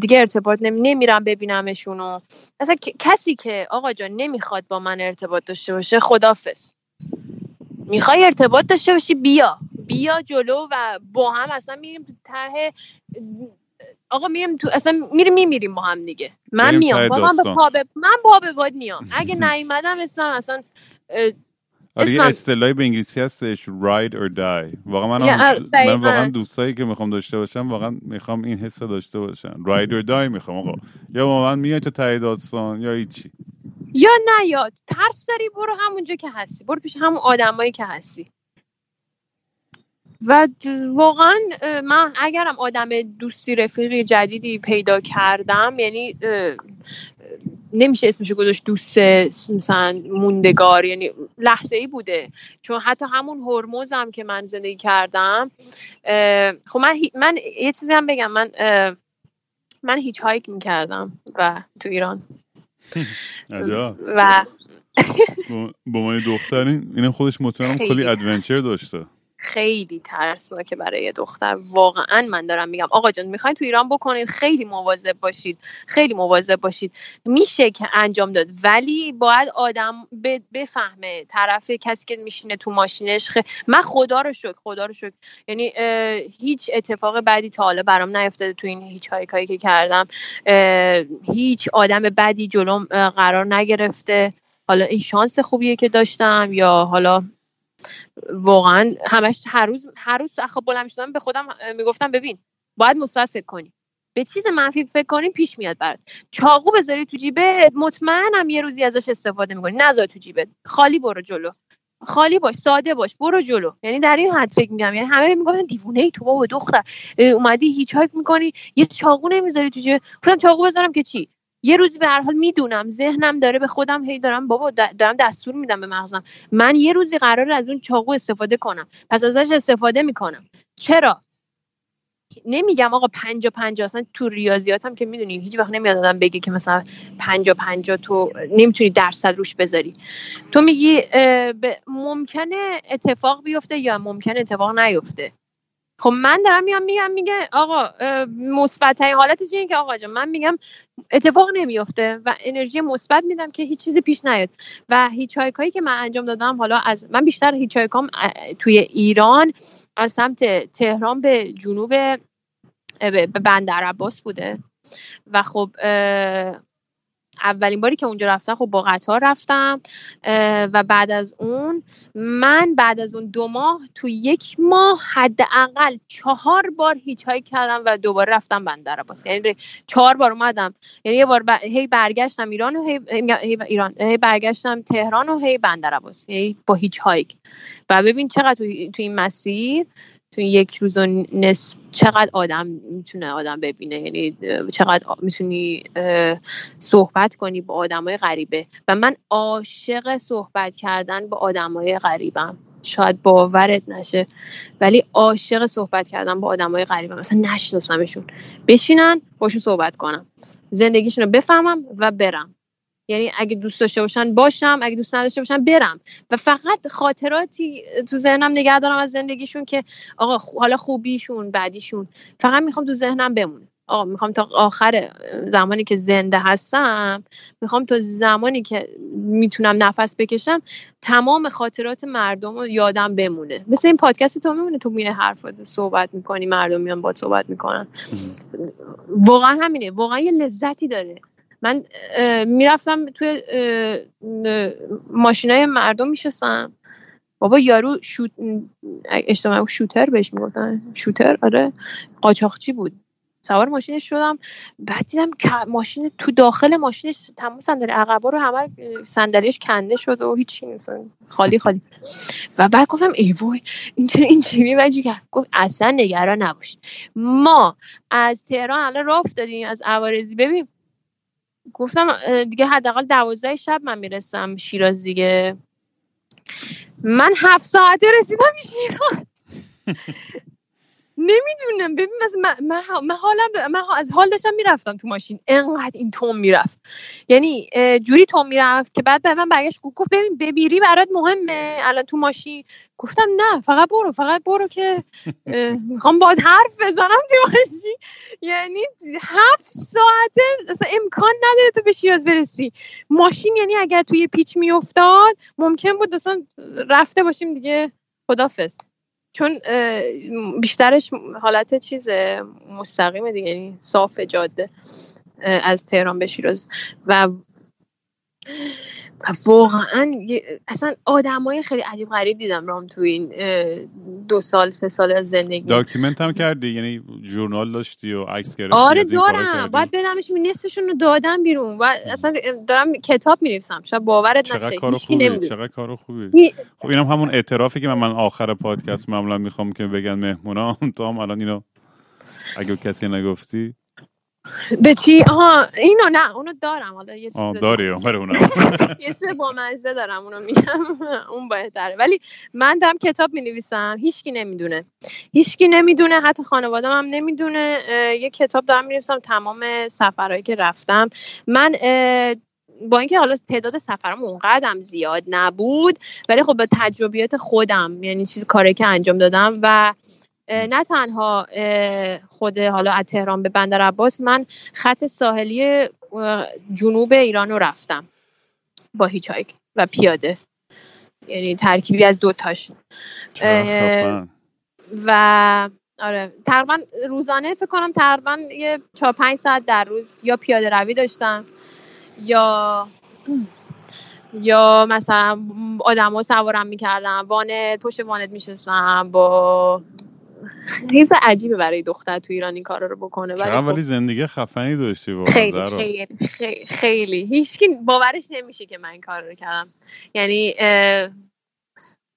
[SPEAKER 3] دیگه ارتباط نمی... نمیرم ببینمشون و اصلا کسی که آقا جان نمی‌خواد با من ارتباط داشته باشه خدافز می‌خوای ارتباط داشته باشی بیا. بیا جلو و با هم اصلا میریم ته آقا میریم تو اصلا میریم میمیریم با هم دیگه. من میام. من به پا من به باد میام. اگه نیومدم اصلا اصلا
[SPEAKER 2] آره یه اصطلاحی به انگلیسی هستش ride or die. واقعا من, من واقعا دوستایی که می‌خوام داشته باشم واقعا می‌خوام این حس داشته باشم ride or die می‌خوام آقا. یا با من میای تو تایی داستان یا هیچی.
[SPEAKER 3] یا نه یا ترس داری برو همونجا که هستی. برو پیش همون آدمایی که هستی. و واقعا من اگرم آدم دوستی رفیقی جدیدی پیدا کردم یعنی نمیشه اسمشو گذاشت دوست مثلا موندگار یعنی لحظه ای بوده. چون حتی همون هرموز هم که من زندگی کردم خب من, من یه چیزی هم بگم. من من hitchhike می‌کردم و تو ایران. و
[SPEAKER 2] با من دخترین اینم خودش مطمئنم کلی adventure داشته.
[SPEAKER 3] خیلی ترسناکه برای دختر. واقعا من دارم میگم. آقا جان می‌خواین تو ایران بکنید خیلی مواظب باشید. خیلی مواظب باشید. میشه که انجام داد. ولی باید آدم بفهمه طرف کسی که میشینه تو ماشینش من خدا رو شکر خدا رو شکر. یعنی هیچ اتفاق بعدی تا حالا برام نیفتاده تو این هیچ هایی که کردم. هیچ آدم بدی جلوم قرار نگرفته. حالا این شانس خوبیه که داشتم یا حالا واقعا همش هر روز هر روز خب بلند شدم به خودم می‌گفتم ببین باید مثبت فکر کنی. به چیز منفی فکر کنی پیش میاد برات. چاقو بذاری تو جیبت مطمئنم یه روزی ازش استفاده می‌کنی. نذار تو جیبت. خالی برو جلو. خالی باش ساده باش. برو جلو. یعنی در این حد فکر میگم. یعنی همه می‌گفتن دیوونه ای تو بابا دختر. اومدی هیچ هایک می‌کنی. یه چاقو نمی‌ذاری تو جیبت گفتم چاقو بذارم که چی؟ یه روزی به هر حال می‌دونم ذهنم داره به خودم هی دارم بابا دارم دستور میدم به مغزم. من یه روزی قرار از اون چاقو استفاده کنم. پس ازش استفاده می‌کنم. چرا؟ نمیگم آقا پنجا پنجا اصلا تو ریاضیاتم که می‌دونی هیچ وقت نمیاد آدم بگه که مثلا پنجا پنجا تو نمی‌تونی درصد روش بذاری. تو میگی ممکنه اتفاق بیفته یا ممکنه اتفاق نیفته؟ خب من دارم میام میگم میگه آقا مثبت حالتش اینه که آقا جان من میگم اتفاق نمیفته و انرژی مثبت میدم که هیچ چیزی پیش نیاد. و هیچ هایی که من انجام دادم حالا از من بیشتر هیچ توی ایران از سمت تهران به جنوب به بندر عباس بوده. و خب اولین باری که اونجا رفتم خب با قطار رفتم و بعد از اون من بعد از اون دو ماه تو یک ماه حداقل چهار بار هیچ هایی کردم و دوباره رفتم بندر عباس یعنی چهار بار اومدم. یعنی یه بار هی برگشتم ایران و هی, ایران. هی برگشتم تهران و هی بندر عباس یعنی با هیچ هایک و ببین چقدر تو, تو این مسیر تو یک روز و نصف چقدر آدم می‌تونه آدم ببینه؟ یعنی چقدر می‌تونی صحبت کنی با آدمای غریبه؟ و من عاشق صحبت کردن با آدمای غریبم. شاید باورت نشه ولی عاشق صحبت کردن با آدمای غریبم. مثلا نشناسمشون. بشینن باشون صحبت کنم. زندگیشون رو بفهمم و برم. یعنی اگه دوست داشته باشن باشم اگه دوست نداشته باشن برم. و فقط خاطراتی تو ذهنم نگه دارم از زندگیشون که آقا حالا خوبیشون بعدیشون. فقط می‌خوام تو ذهنم بمونه. آقا می‌خوام تا آخر زمانی که زنده هستم می‌خوام تا زمانی که می‌تونم نفس بکشم تمام خاطرات مردم رو یادم بمونه. مثل این پادکست تو میمونه تو میای حرفات صحبت می‌کنی مردم میان با صحبت می‌کنن. واقعا همینه. واقعا یه لذتی داره. من می‌رفتم توی ماشینای مردم میشستم. بابا یارو شوت اشتباه شوتر بهش می‌گفتن. شوتر؟ آره. قاچاقچی بود. سوار ماشینش شدم. بعد دیدم ماشین تو داخل ماشینش تمام صندلی عقبا رو همه صندلیش کنده شد و هیچی نیست. خالی خالی. و بعد گفتم ای وای این اینجوری وجی کرد گفت اصلا نگران نباشید ما از تهران الان راه افتادیم از عوارضی. ببین گفتم دیگه حداقل دوازده شب من می‌رسم شیراز دیگه. من هفت ساعته رسیدم شیراز. نمی‌دونم. ببین مثلا من, من, حالم من از حال داشتم می‌رفتم تو ماشین. انقدر این توم می‌رفت. یعنی جوری توم می‌رفت که بعد من برگشت گفت ببین ببیری برات مهمه. الان تو ماشین. گفتم نه فقط برو فقط برو که می‌خوام باید حرف بزنم تو ماشین. یعنی هفت ساعته اصلا امکان نداره تو به شیراز برسی. ماشین یعنی اگر توی پیچ میافتاد ممکن بود اصلا رفته باشیم دیگه. خدافظ چون بیشترش حالت چیز مستقیمه دیگه یعنی صاف جاده از تهران به شیراز. و واقعا اصلا آدمای خیلی عجیب غریب دیدم رام تو این دو سال سه سال از زندگی.
[SPEAKER 2] document هم کردی؟ یعنی journal داشتی و عکس گرفتی
[SPEAKER 3] آره دارم. باید بدمش نصفشون رو دادم بیرون و اصلا دارم کتاب می‌نویسم شاید باورت
[SPEAKER 2] نشه کار خوبی چقدر کار خوبی. خب اینم همون اعترافی که من, من آخر پادکست معمولا می‌خوام که بگن مهمونا تو هم الان اینو اگه کسی نگفتی
[SPEAKER 3] به چی؟ آها اینو نه اونو دارم حالا یه
[SPEAKER 2] داری اونو
[SPEAKER 3] یه سه با مزه دارم اونو میگم. اون بهتره. ولی من دارم کتاب می نویسم هیچکی نمی‌دونه. هیچکی نمی‌دونه حتی خانواده هم نمی‌دونه. یه کتاب دارم می نویسم تمام سفرهایی که رفتم. من با اینکه حالا تعداد سفرم اونقدرم زیاد نبود ولی خب به تجربیات خودم یعنی چیز کاری که انجام دادم و نه تنها خود حالا از تهران به بندر عباس من خط ساحلی جنوب ایران رو رفتم با هیچایک و پیاده. یعنی ترکیبی از دو تاش. و آره تقریبا روزانه فکر کنم تقریبا یه چهار پنج ساعت در روز یا پیاده روی داشتم یا یا مثلا آدما سوارم می‌کردم وانت پشت وانت میشستم با حیث عجیبه برای دختر تو ایران این کارا رو بکنه
[SPEAKER 2] ولی ولی خب زندگی خفنی داشتی
[SPEAKER 3] خیلی خیلی خیلی, خیلی. هیچکی باورش نمیشه که من این کار رو کردم. یعنی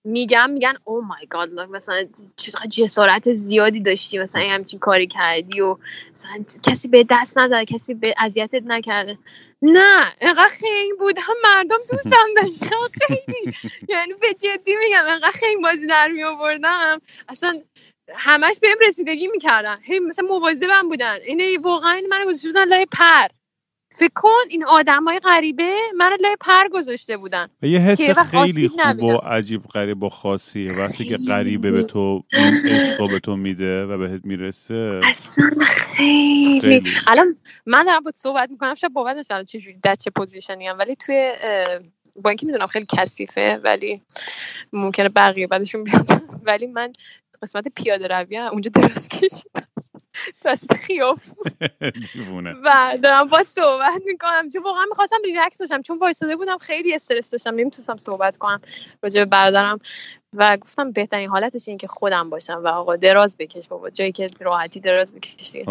[SPEAKER 3] میگم میگن او مای گاد مثلا چقدر جسارت زیادی داشتی مثلا همچین کاری کردی و مثلا کسی به دست نزده کسی به اذیتت نکرده. نه اینقدر خیلی بود. هم مردم دوستم داشتن. خیلی. یعنی به جدی میگم اینقدر خیلی بازی در می آوردم اصلا همش بهم رسیدگی می‌کردن. هی مثلا مواظبم بودن. اینه واقعا من گذاشته بودن لای پر. فکر کن این آدم های غریبه من لای پر گذاشته بودن.
[SPEAKER 2] یه حس خیلی خوب و عجیب غریب و خاصیه. وقتی که غریبه به تو عشق به تو میده و بهت می‌رسه.
[SPEAKER 3] اصلا خیلی. خیلی. الان من دارم باهات صحبت می‌کنم. شاید باورت نشه چه در چه position ی هم ولی توی با اینکه می‌دونم خیلی کثیفه ولی ممکنه بقیه بدشون بیاد. ولی من قسمت پیاده روی اونجا دراز کشیدم. تو از و دارم باهات صحبت می‌کنم. چون واقعا می‌خواستم ریلکس باشم چون وایساده بودم خیلی استرس داشتم. نمی‌تونستم صحبت کنم راجع به برادرم. و گفتم بهترین حالتش این که خودم باشم و آقا دراز بکش بابا. جایی که راحتی دراز بکشی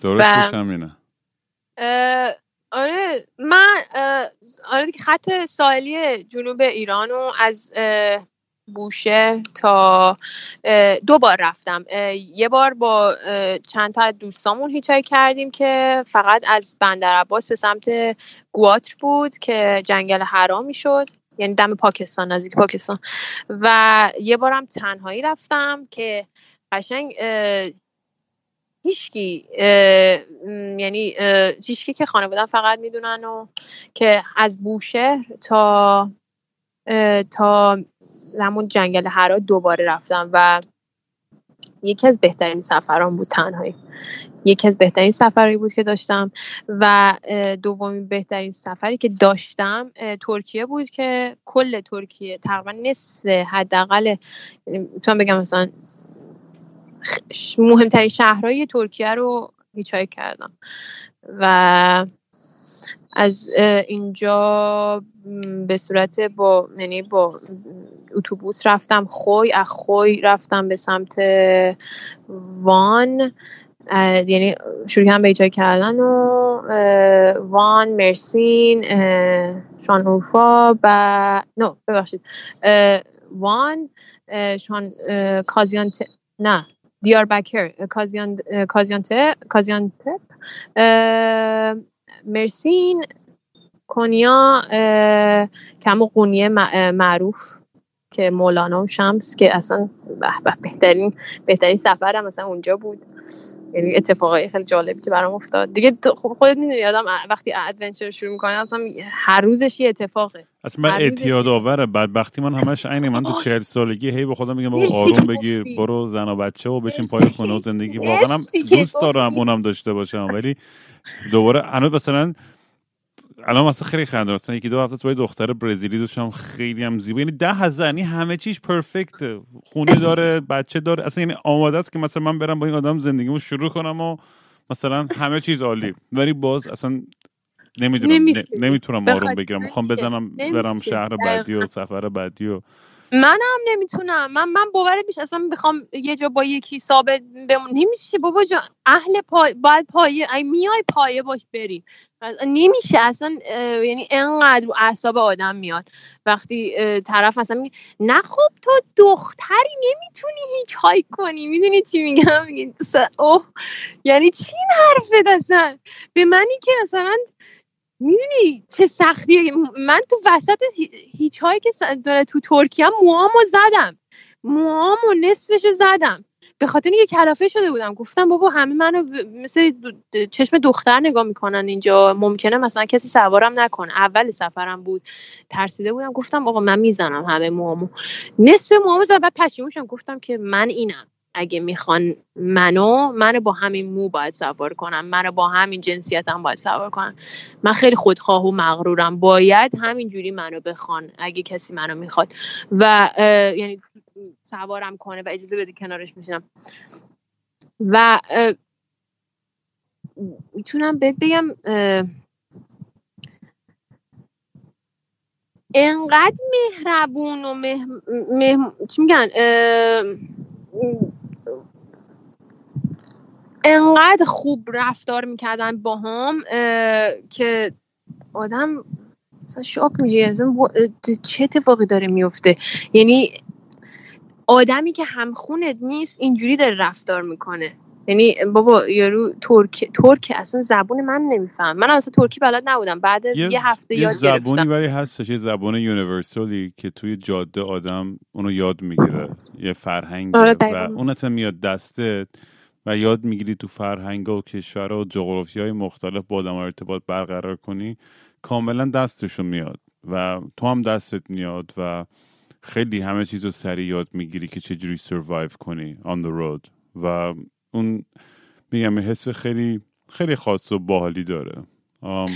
[SPEAKER 2] درستش هم اینه.
[SPEAKER 3] آره من آره دیگه خط ساحلی جنوب ایران از بوشه تا دو بار رفتم. یه بار با چند تا دوستامون هیچای کردیم که فقط از بندر عباس به سمت گواتر بود که جنگل حرامی شد یعنی دم پاکستان نزدیک پاکستان. و یه بارم تنهایی رفتم که قشنگ هیچکی یعنی هیچکی که خانوادم فقط می‌دونن و که از بوشهر تا تا همون جنگل هرا دوباره رفتم و یکی از بهترین سفران بود تنهایی. یکی از بهترین سفرهایی بود که داشتم و دومین بهترین سفری که داشتم ترکیه بود که کل ترکیه تقریبا نصف حداقل می‌تونم بگم مثلا مهمترین شهرهای ترکیه رو هیچای کردم. و از اینجا به صورت با یعنی با اتوبوس رفتم خوی از خوی رفتم به سمت وان. یعنی شروع کردم به کردن و وان مرسین شان اورفا و نو ببخشید وان شان اه، کازیانت نه. دیار بکر کازیان کازیانتپ اه، مرسین کنیا کم و قونیه معروف که مولانا و شمس که اصلا به به بهترین بهترین سفرم مثلا اونجا بود یعنی اتفاقای خیلی جالبی که برام افتاد. دیگه خودت می‌دونی آدم وقتی ادونچر شروع می‌کنه اصلا هر روزش یه اتفاقه.
[SPEAKER 2] اصلا من اعتیاد آوره بدبختی من همش عینه. من تو. چهل سالگی هی به خودم میگم بابا آروم بگیر. برو زن و بچه و بشین پای خونه و زندگی. واقعا دوست دارم. اونم داشته باشم. ولی دوباره هنوز مثلا الان مثلا خیلی خنده مثلا یکی دو هفته یه دختر برزیلی داشتم خیلی هم زیبا. یعنی ده هزار یعنی همه چیش پرفکته خونه داره بچه داره. اصلا یعنی آماده است که مثلا من برم با این آدم زندگیمو شروع کنم و مثلا همه چیز عالی. ولی باز اصلا نمی‌دونم
[SPEAKER 3] نمیشه.
[SPEAKER 2] نمی‌تونم آروم بگیرم. می‌خوام
[SPEAKER 3] نمیشه.
[SPEAKER 2] بزنم برم. شهر بعدی و سفر بعدی و
[SPEAKER 3] منم نمی‌تونم. من من باورت میشه اصلا بخوام یه جا با یکی ثابت بمون. نمیشه بابا جان. اهل پای باید پایه ای میای پایه باش بری نمیشه. اصلا یعنی انقدر رو اعصاب آدم میاد. وقتی طرف مثلا میگه نه خب تو دختری نمی‌تونی هیچ هایی کنی. می‌دونی چی میگم؟ اوه. یعنی چی حرفت اصلا؟ به منی که مثلا می‌دونی چه سختیه من تو وسط هیچ هایی که داره تو ترکیه موامو زدم. موامو نصفشو زدم. به خاطر اینکه کلافه شده بودم. گفتم بابا همه منو مثل چشم دختر نگاه می‌کنن اینجا. ممکنه مثلا کسی سوارم نکنه. اول سفرم بود. ترسیده بودم. گفتم آقا من می‌زنم همه موامو نصف موامو زدم. بعد پشیمون گفتم که من اینم. اگه می‌خوان منو منو با همین مو باید سوار کنم. منو با همین جنسیتم باید سوار کنم. من خیلی خودخواه و مغرورم. باید همینجوری منو بخوان اگه کسی منو می‌خواد. و یعنی سوارم کنه و اجازه بده کنارش میشینم و می‌تونم بهت بگم انقدر مهربون و مه... مه... چی میگن انقدر خوب رفتار می‌کردن با هم که آدم شاک میشه. اصلا وا- اه، چه اتفاقی داره میفته یعنی آدمی که همخونت نیست اینجوری داره رفتار می‌کنه. یعنی بابا یارو ترک ترک اصلا زبون من نمیفهم. من اصلا ترکی بلد نبودم. بعد از یه, هفته
[SPEAKER 2] یه
[SPEAKER 3] یاد
[SPEAKER 2] زبونی
[SPEAKER 3] گرفتم
[SPEAKER 2] ولی هستش یه زبان یونیورسالی که توی جاده آدم اونو یاد می‌گیره. یه فرهنگی
[SPEAKER 3] آره،
[SPEAKER 2] و. اون اصلا میاد دستت. و یاد می‌گیری تو فرهنگ و کشور و جغرافی های مختلف با آدم ارتباط برقرار کنی کاملا دستشون میاد و تو هم دستت میاد و خیلی همه چیز رو سریع یاد می‌گیری که چجوری سروایو کنی on the road. و اون میگم حس خیلی خیلی خاص و باحالی داره. آم،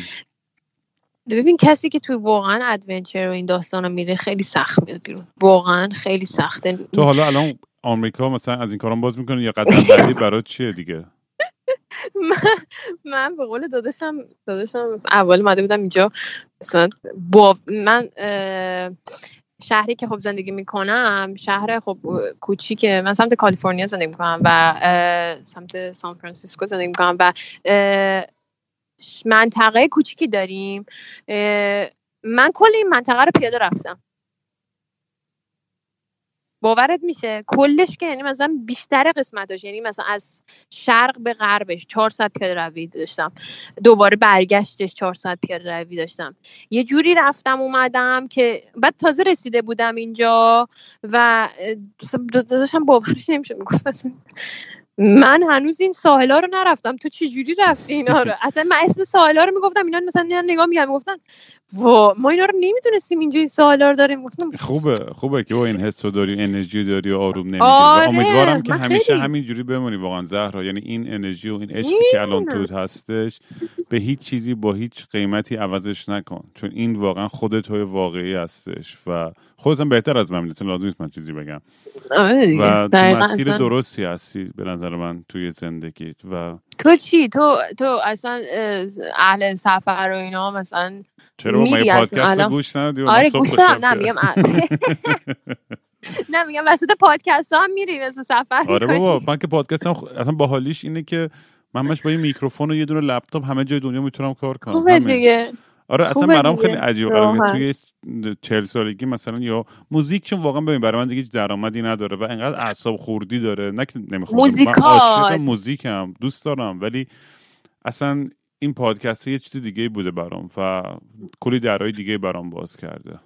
[SPEAKER 3] ببین کسی که توی واقعا ادونچر و این داستان رو میره خیلی سخت میاد بیرون. واقعا خیلی سخته.
[SPEAKER 2] تو حالا الان آمریکا مثلا از این کارام باز می‌کنی یا قدم بعدی برات چیه دیگه؟
[SPEAKER 3] من من به قول داداشم داداشم اول اومده بودم اینجا مثلا با من شهری که خب زندگی می‌کنم شهر خب کوچیکه. من سمت کالیفرنیا زندگی می‌کنم و سمت سان فرانسیسکو زندگی می‌کنم و منطقه کوچیکی داریم. من کل این منطقه رو پیاده رفتم. باورت میشه؟ کلش که یعنی مثلا بیشتر قسمتاش یعنی مثلا از شرق به غربش 400 پیاده روی داشتم. دوباره برگشتش 400 پیاده روی داشتم. یه جوری رفتم اومدم که بعد تازه رسیده بودم اینجا و داشتم باورش نمیشه می‌گفت من هنوز این ساحلا رو نرفتم. تو چه جوری رفتی اینا رو؟ اصلا من اسم ساحلا رو می‌گفتم اینا مثلا اینا نگاه میگم می‌گفتن وا ما اینا رو نمی‌دونستیم اینجا این ساحلا رو داریم. گفتم
[SPEAKER 2] خوبه خوبه که این حس رو داری انرژی داری و آروم نمی‌گیری.
[SPEAKER 3] آره،
[SPEAKER 2] و امیدوارم که همیشه
[SPEAKER 3] خیلی.
[SPEAKER 2] همینجوری بمونی واقعا زهرا. یعنی این انرژی و این عشقی که الان توت هستش به هیچ چیزی با هیچ قیمتی عوضش نکن. چون این واقعا خودت توی واقعی هستش و خودت هم بهتر از من می‌دونی لازم نیست من چیزی بگم
[SPEAKER 3] آره.
[SPEAKER 2] و تو مسیر. درستی هستی به نظر من توی زندگیت و
[SPEAKER 3] تو چی تو تو اصلا اه، اهل سفر و اینا مثلا
[SPEAKER 2] چرا
[SPEAKER 3] اصلا
[SPEAKER 2] پادکست گوش من
[SPEAKER 3] آره گوش نه میگم. نه میگم وسط پادکست ها هم میری مثل سفر
[SPEAKER 2] آره. بابا من که پادکست هم اصلا باحالیش اینه که من همش با یه میکروفون و یه دونه لپتاپ همه جای دنیا می‌تونم کار کنم
[SPEAKER 3] خوبه. دیگه
[SPEAKER 2] آره اصلا برام. خیلی عجیب قرار. توی چهل سالگی مثلا یا موزیک چون واقعا ببین برای من دیگه درآمدی نداره و انقدر اعصاب خوردی داره. نه که نمی‌خوام من
[SPEAKER 3] موزیکات.
[SPEAKER 2] عاشق موزیکم دوست دارم ولی اصلا این پادکست یه چیز دیگه بوده برام و کلی درهای دیگه برام باز کرده.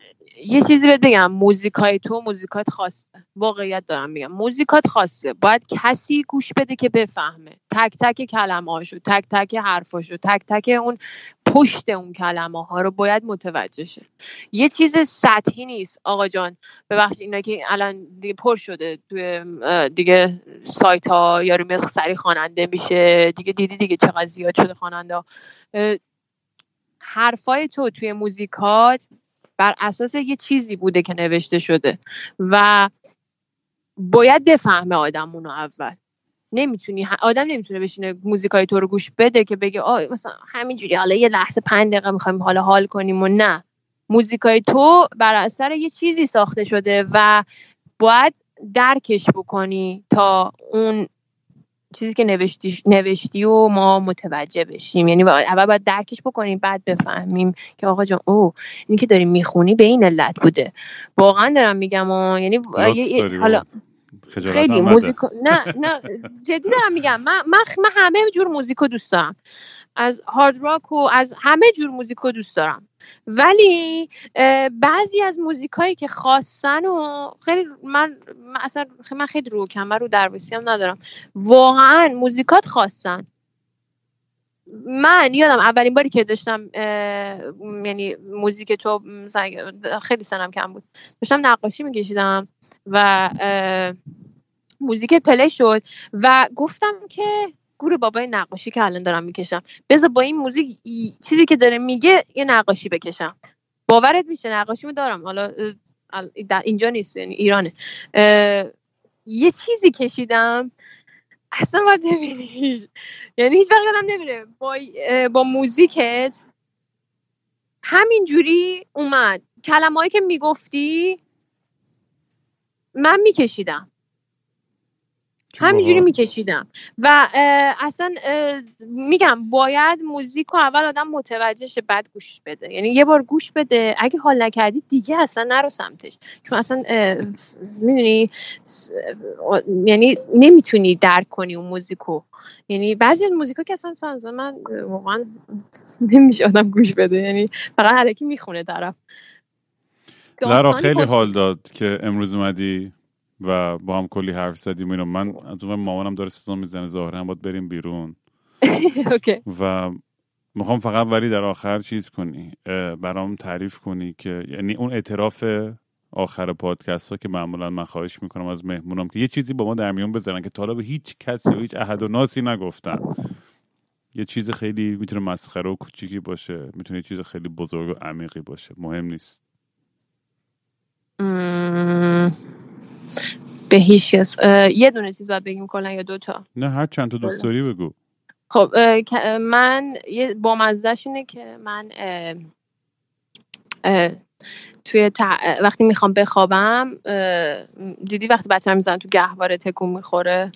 [SPEAKER 3] یه چیزی بهت بگم. موزیکای تو موزیکات خاصه واقعیت دارم میگم. موزیکات خاصه. باید کسی گوش بده که بفهمه. تک تک کلمه هاشو تک تک حرفاشو تک تک اون پشت اون کلمه ها رو باید متوجه شه. یه چیز سطحی نیست. آقا جان ببخشید اینا که الان دیگه پر شده توی دیگه سایت ها یارو میاد سری خواننده میشه. دیگه دیدی دیگه چقدر زیاد شده خواننده حرفای تو توی موزیکات بر اساس یه چیزی بوده که نوشته شده و باید بفهمه آدم اونو اول. نمی‌تونی آدم نمی‌تونه بشینه موزیکای تو رو گوش بده که بگه آه مثلا همینجوری حالا یه لحظه پنج دقیقه می‌خوایم حالا حال کنیم و نه. موزیکای تو بر اثر یه چیزی ساخته شده و باید درکش بکنی تا اون چیزی که نوشتی, نوشتی و ما متوجه بشیم. یعنی اول باید درکش بکنیم بعد بفهمیم که آقا جان او این که داری می‌خونی به این علت بوده. واقعا دارم میگم و یعنی حالا.
[SPEAKER 2] خجالت
[SPEAKER 3] خیلی
[SPEAKER 2] هم نده.
[SPEAKER 3] موزیک نه نه جدی دارم میگم. من من, من همه جور موزیکو دوست دارم. از هارد راک و از همه جور موزیکو دوست دارم. ولی بعضی از موزیکایی که خواستن و خیلی من, من اصلا من خیلی رو کمر رو دروسی هم ندارم. واقعا موزیکات خواستن. من یادم اولین باری که داشتم یعنی موزیک تو خیلی سنم کم بود. داشتم نقاشی میکشیدم و اه، موزیکت play شد و گفتم که گور بابای نقاشی که الان دارم می‌کشم. بذار با این موزیک چیزی که داره میگه یه نقاشی بکشم. باورت میشه نقاشیمو دارم. حالا اینجا نیست یعنی ایرانه. یه چیزی کشیدم. اصلا باید ببینی یعنی هیچ وقت یادم نمیره. با, با موزیکت همین جوری اومد. کلمه‌ای که می‌گفتی من میکشیدم. همینجوری. میکشیدم. و اصلا میگم باید موزیک رو اول آدم متوجه شه بعد گوش بده. یعنی یه بار گوش بده. اگه حال نکردی دیگه اصلا نرو سمتش. چون اصلا می‌دونی یعنی نمی‌تونی درک کنی اون موزیکو. یعنی بعضی از موزیکا که اصلا مثلا من واقعا نمیشه آدم گوش بده. یعنی فقط الکی می‌خونه طرف.
[SPEAKER 2] لرا خیلی حال داد که امروز اومدی. و با هم کلی حرف زدیم اینو من از اون مامانم داره سیزن می‌زنه ظاهرا باید بریم بیرون.
[SPEAKER 3] OK.
[SPEAKER 2] و می‌خوام فقط ولی در آخر چیز کنی برام تعریف کنی که یعنی اون اعتراف آخر پادکست ها که معمولا من خواهش می‌کنم از مهمونم که یه چیزی با ما در میون بذارن که تا به هیچ کسی و هیچ احد و ناسی نگفتن. یه چیز خیلی می‌تونه مسخره و کوچیکی باشه می‌تونه یه چیز خیلی بزرگ و عمیقی باشه. مهم نیست.
[SPEAKER 3] به هیچ کس یه دونه چیز باید بگیم کلا یا دوتا
[SPEAKER 2] نه هر چند تا دوست داری بگو
[SPEAKER 3] خب من یه بامزدش اینه که من اه، اه، توی تع- اه، وقتی می‌خوام بخوابم دیدی وقتی بچه می‌زنن تو گهواره تکون می‌خوره.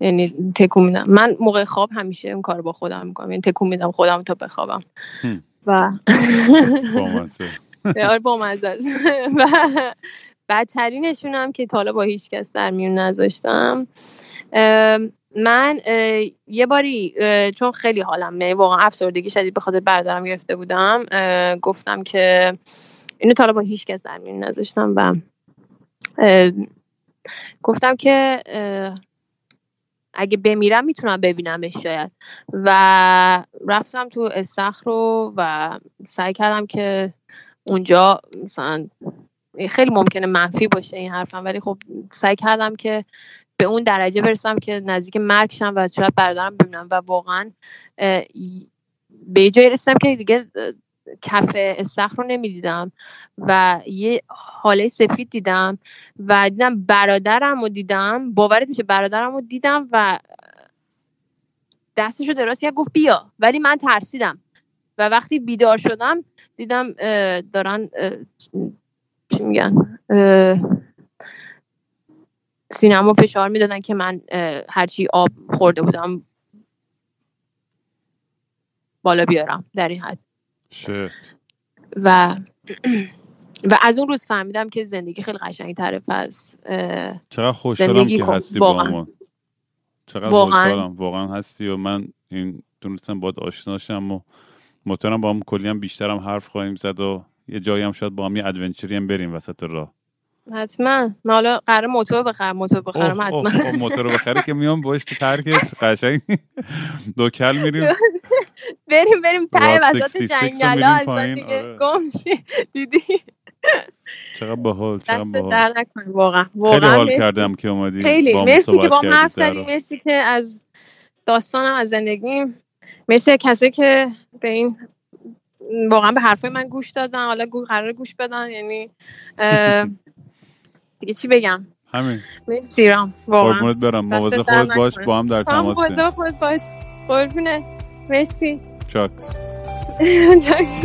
[SPEAKER 3] یعنی تکون میدم من موقع خواب همیشه اون کار با خودم می‌کنم یعنی تکون میدم خودم تا بخوابم. و. آره بامزه است. و بدترینشون هم که تا حالا با هیچ کس در میون نذاشتم. من یه باری چون خیلی حالم یعنی واقعا افسردگی شدید به خاطر برادرم گرفته بودم گفتم که اینو تا حالا با هیچ کس در میون نذاشتم و گفتم که اگه بمیرم می‌تونم ببینمش شاید. و رفتم تو استخر رو و سعی کردم که اونجا مثلا خیلی ممکنه منفی باشه این حرفم ولی خب سعی کردم که به اون درجه برسم که نزدیک مرگ شم و شاید برادرم ببینم. و واقعا به یه جایی رسیدم که دیگه کف استخر رو نمی‌دیدم و یه حاله سفید دیدم و دیدم برادرم رو دیدم باورت میشه برادرم رو دیدم و دستشو دراز کرد گفت بیا. ولی من ترسیدم و وقتی بیدار شدم دیدم دارن چی میگن؟ سینما فشار می‌دادن که من هرچی آب خورده بودم بالا بیارم در این حد. و و از اون روز فهمیدم که زندگی خیلی قشنگ تره پس
[SPEAKER 4] چقدر خوشحالم که هستی با چقدر واقعا. واقعا هستی و من این دونستم باید آشناشم و مطمئنم با هم کلی هم بیشتر هم حرف خواهیم زد و یه جایی هم شاید با هم یه ادونچری هم بریم وسط راه.
[SPEAKER 3] حتما. من حالا قرار موتور بخرم موتور بخرم حتما.
[SPEAKER 4] موتور بخره که میام باش تو ترک قشنگ دوکل میریم.
[SPEAKER 3] بریم بریم ته وسط جنگل. ها آره. گمشی دیدی؟
[SPEAKER 4] چقدر باحال چقدر باحال.
[SPEAKER 3] در نکنی واقعا.
[SPEAKER 4] خیلی حال کردم که اومدی.
[SPEAKER 3] خیلی. مرسی که با من حرف زدی. مرسی که از داستانم از زندگیم. مرسی کسی که به این واقعا به حرفای من گوش دادن. حالا قرار گوش بدن یعنی دیگه چی بگم؟
[SPEAKER 4] همین.
[SPEAKER 3] مرسی رام واقعا.
[SPEAKER 4] برم. مواظب خودت باش با هم در تماس
[SPEAKER 3] مواظب خودت باش. قربونه. مرسی.
[SPEAKER 4] چاکس
[SPEAKER 3] چاکس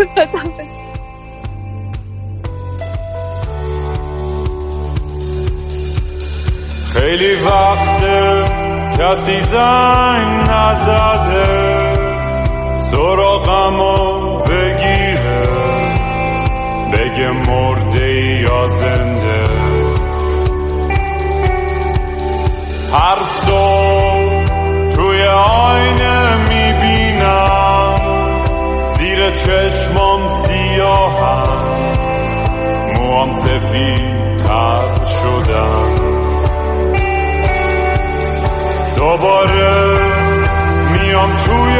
[SPEAKER 2] خیلی وقت کسی زنگ نزده. سراغمو بگیره. بگه مرده یا زنده. هر صبح توی آینه می‌بینم زیر چشمام سیاهم. موام سفید تر شدم. دوباره میام توی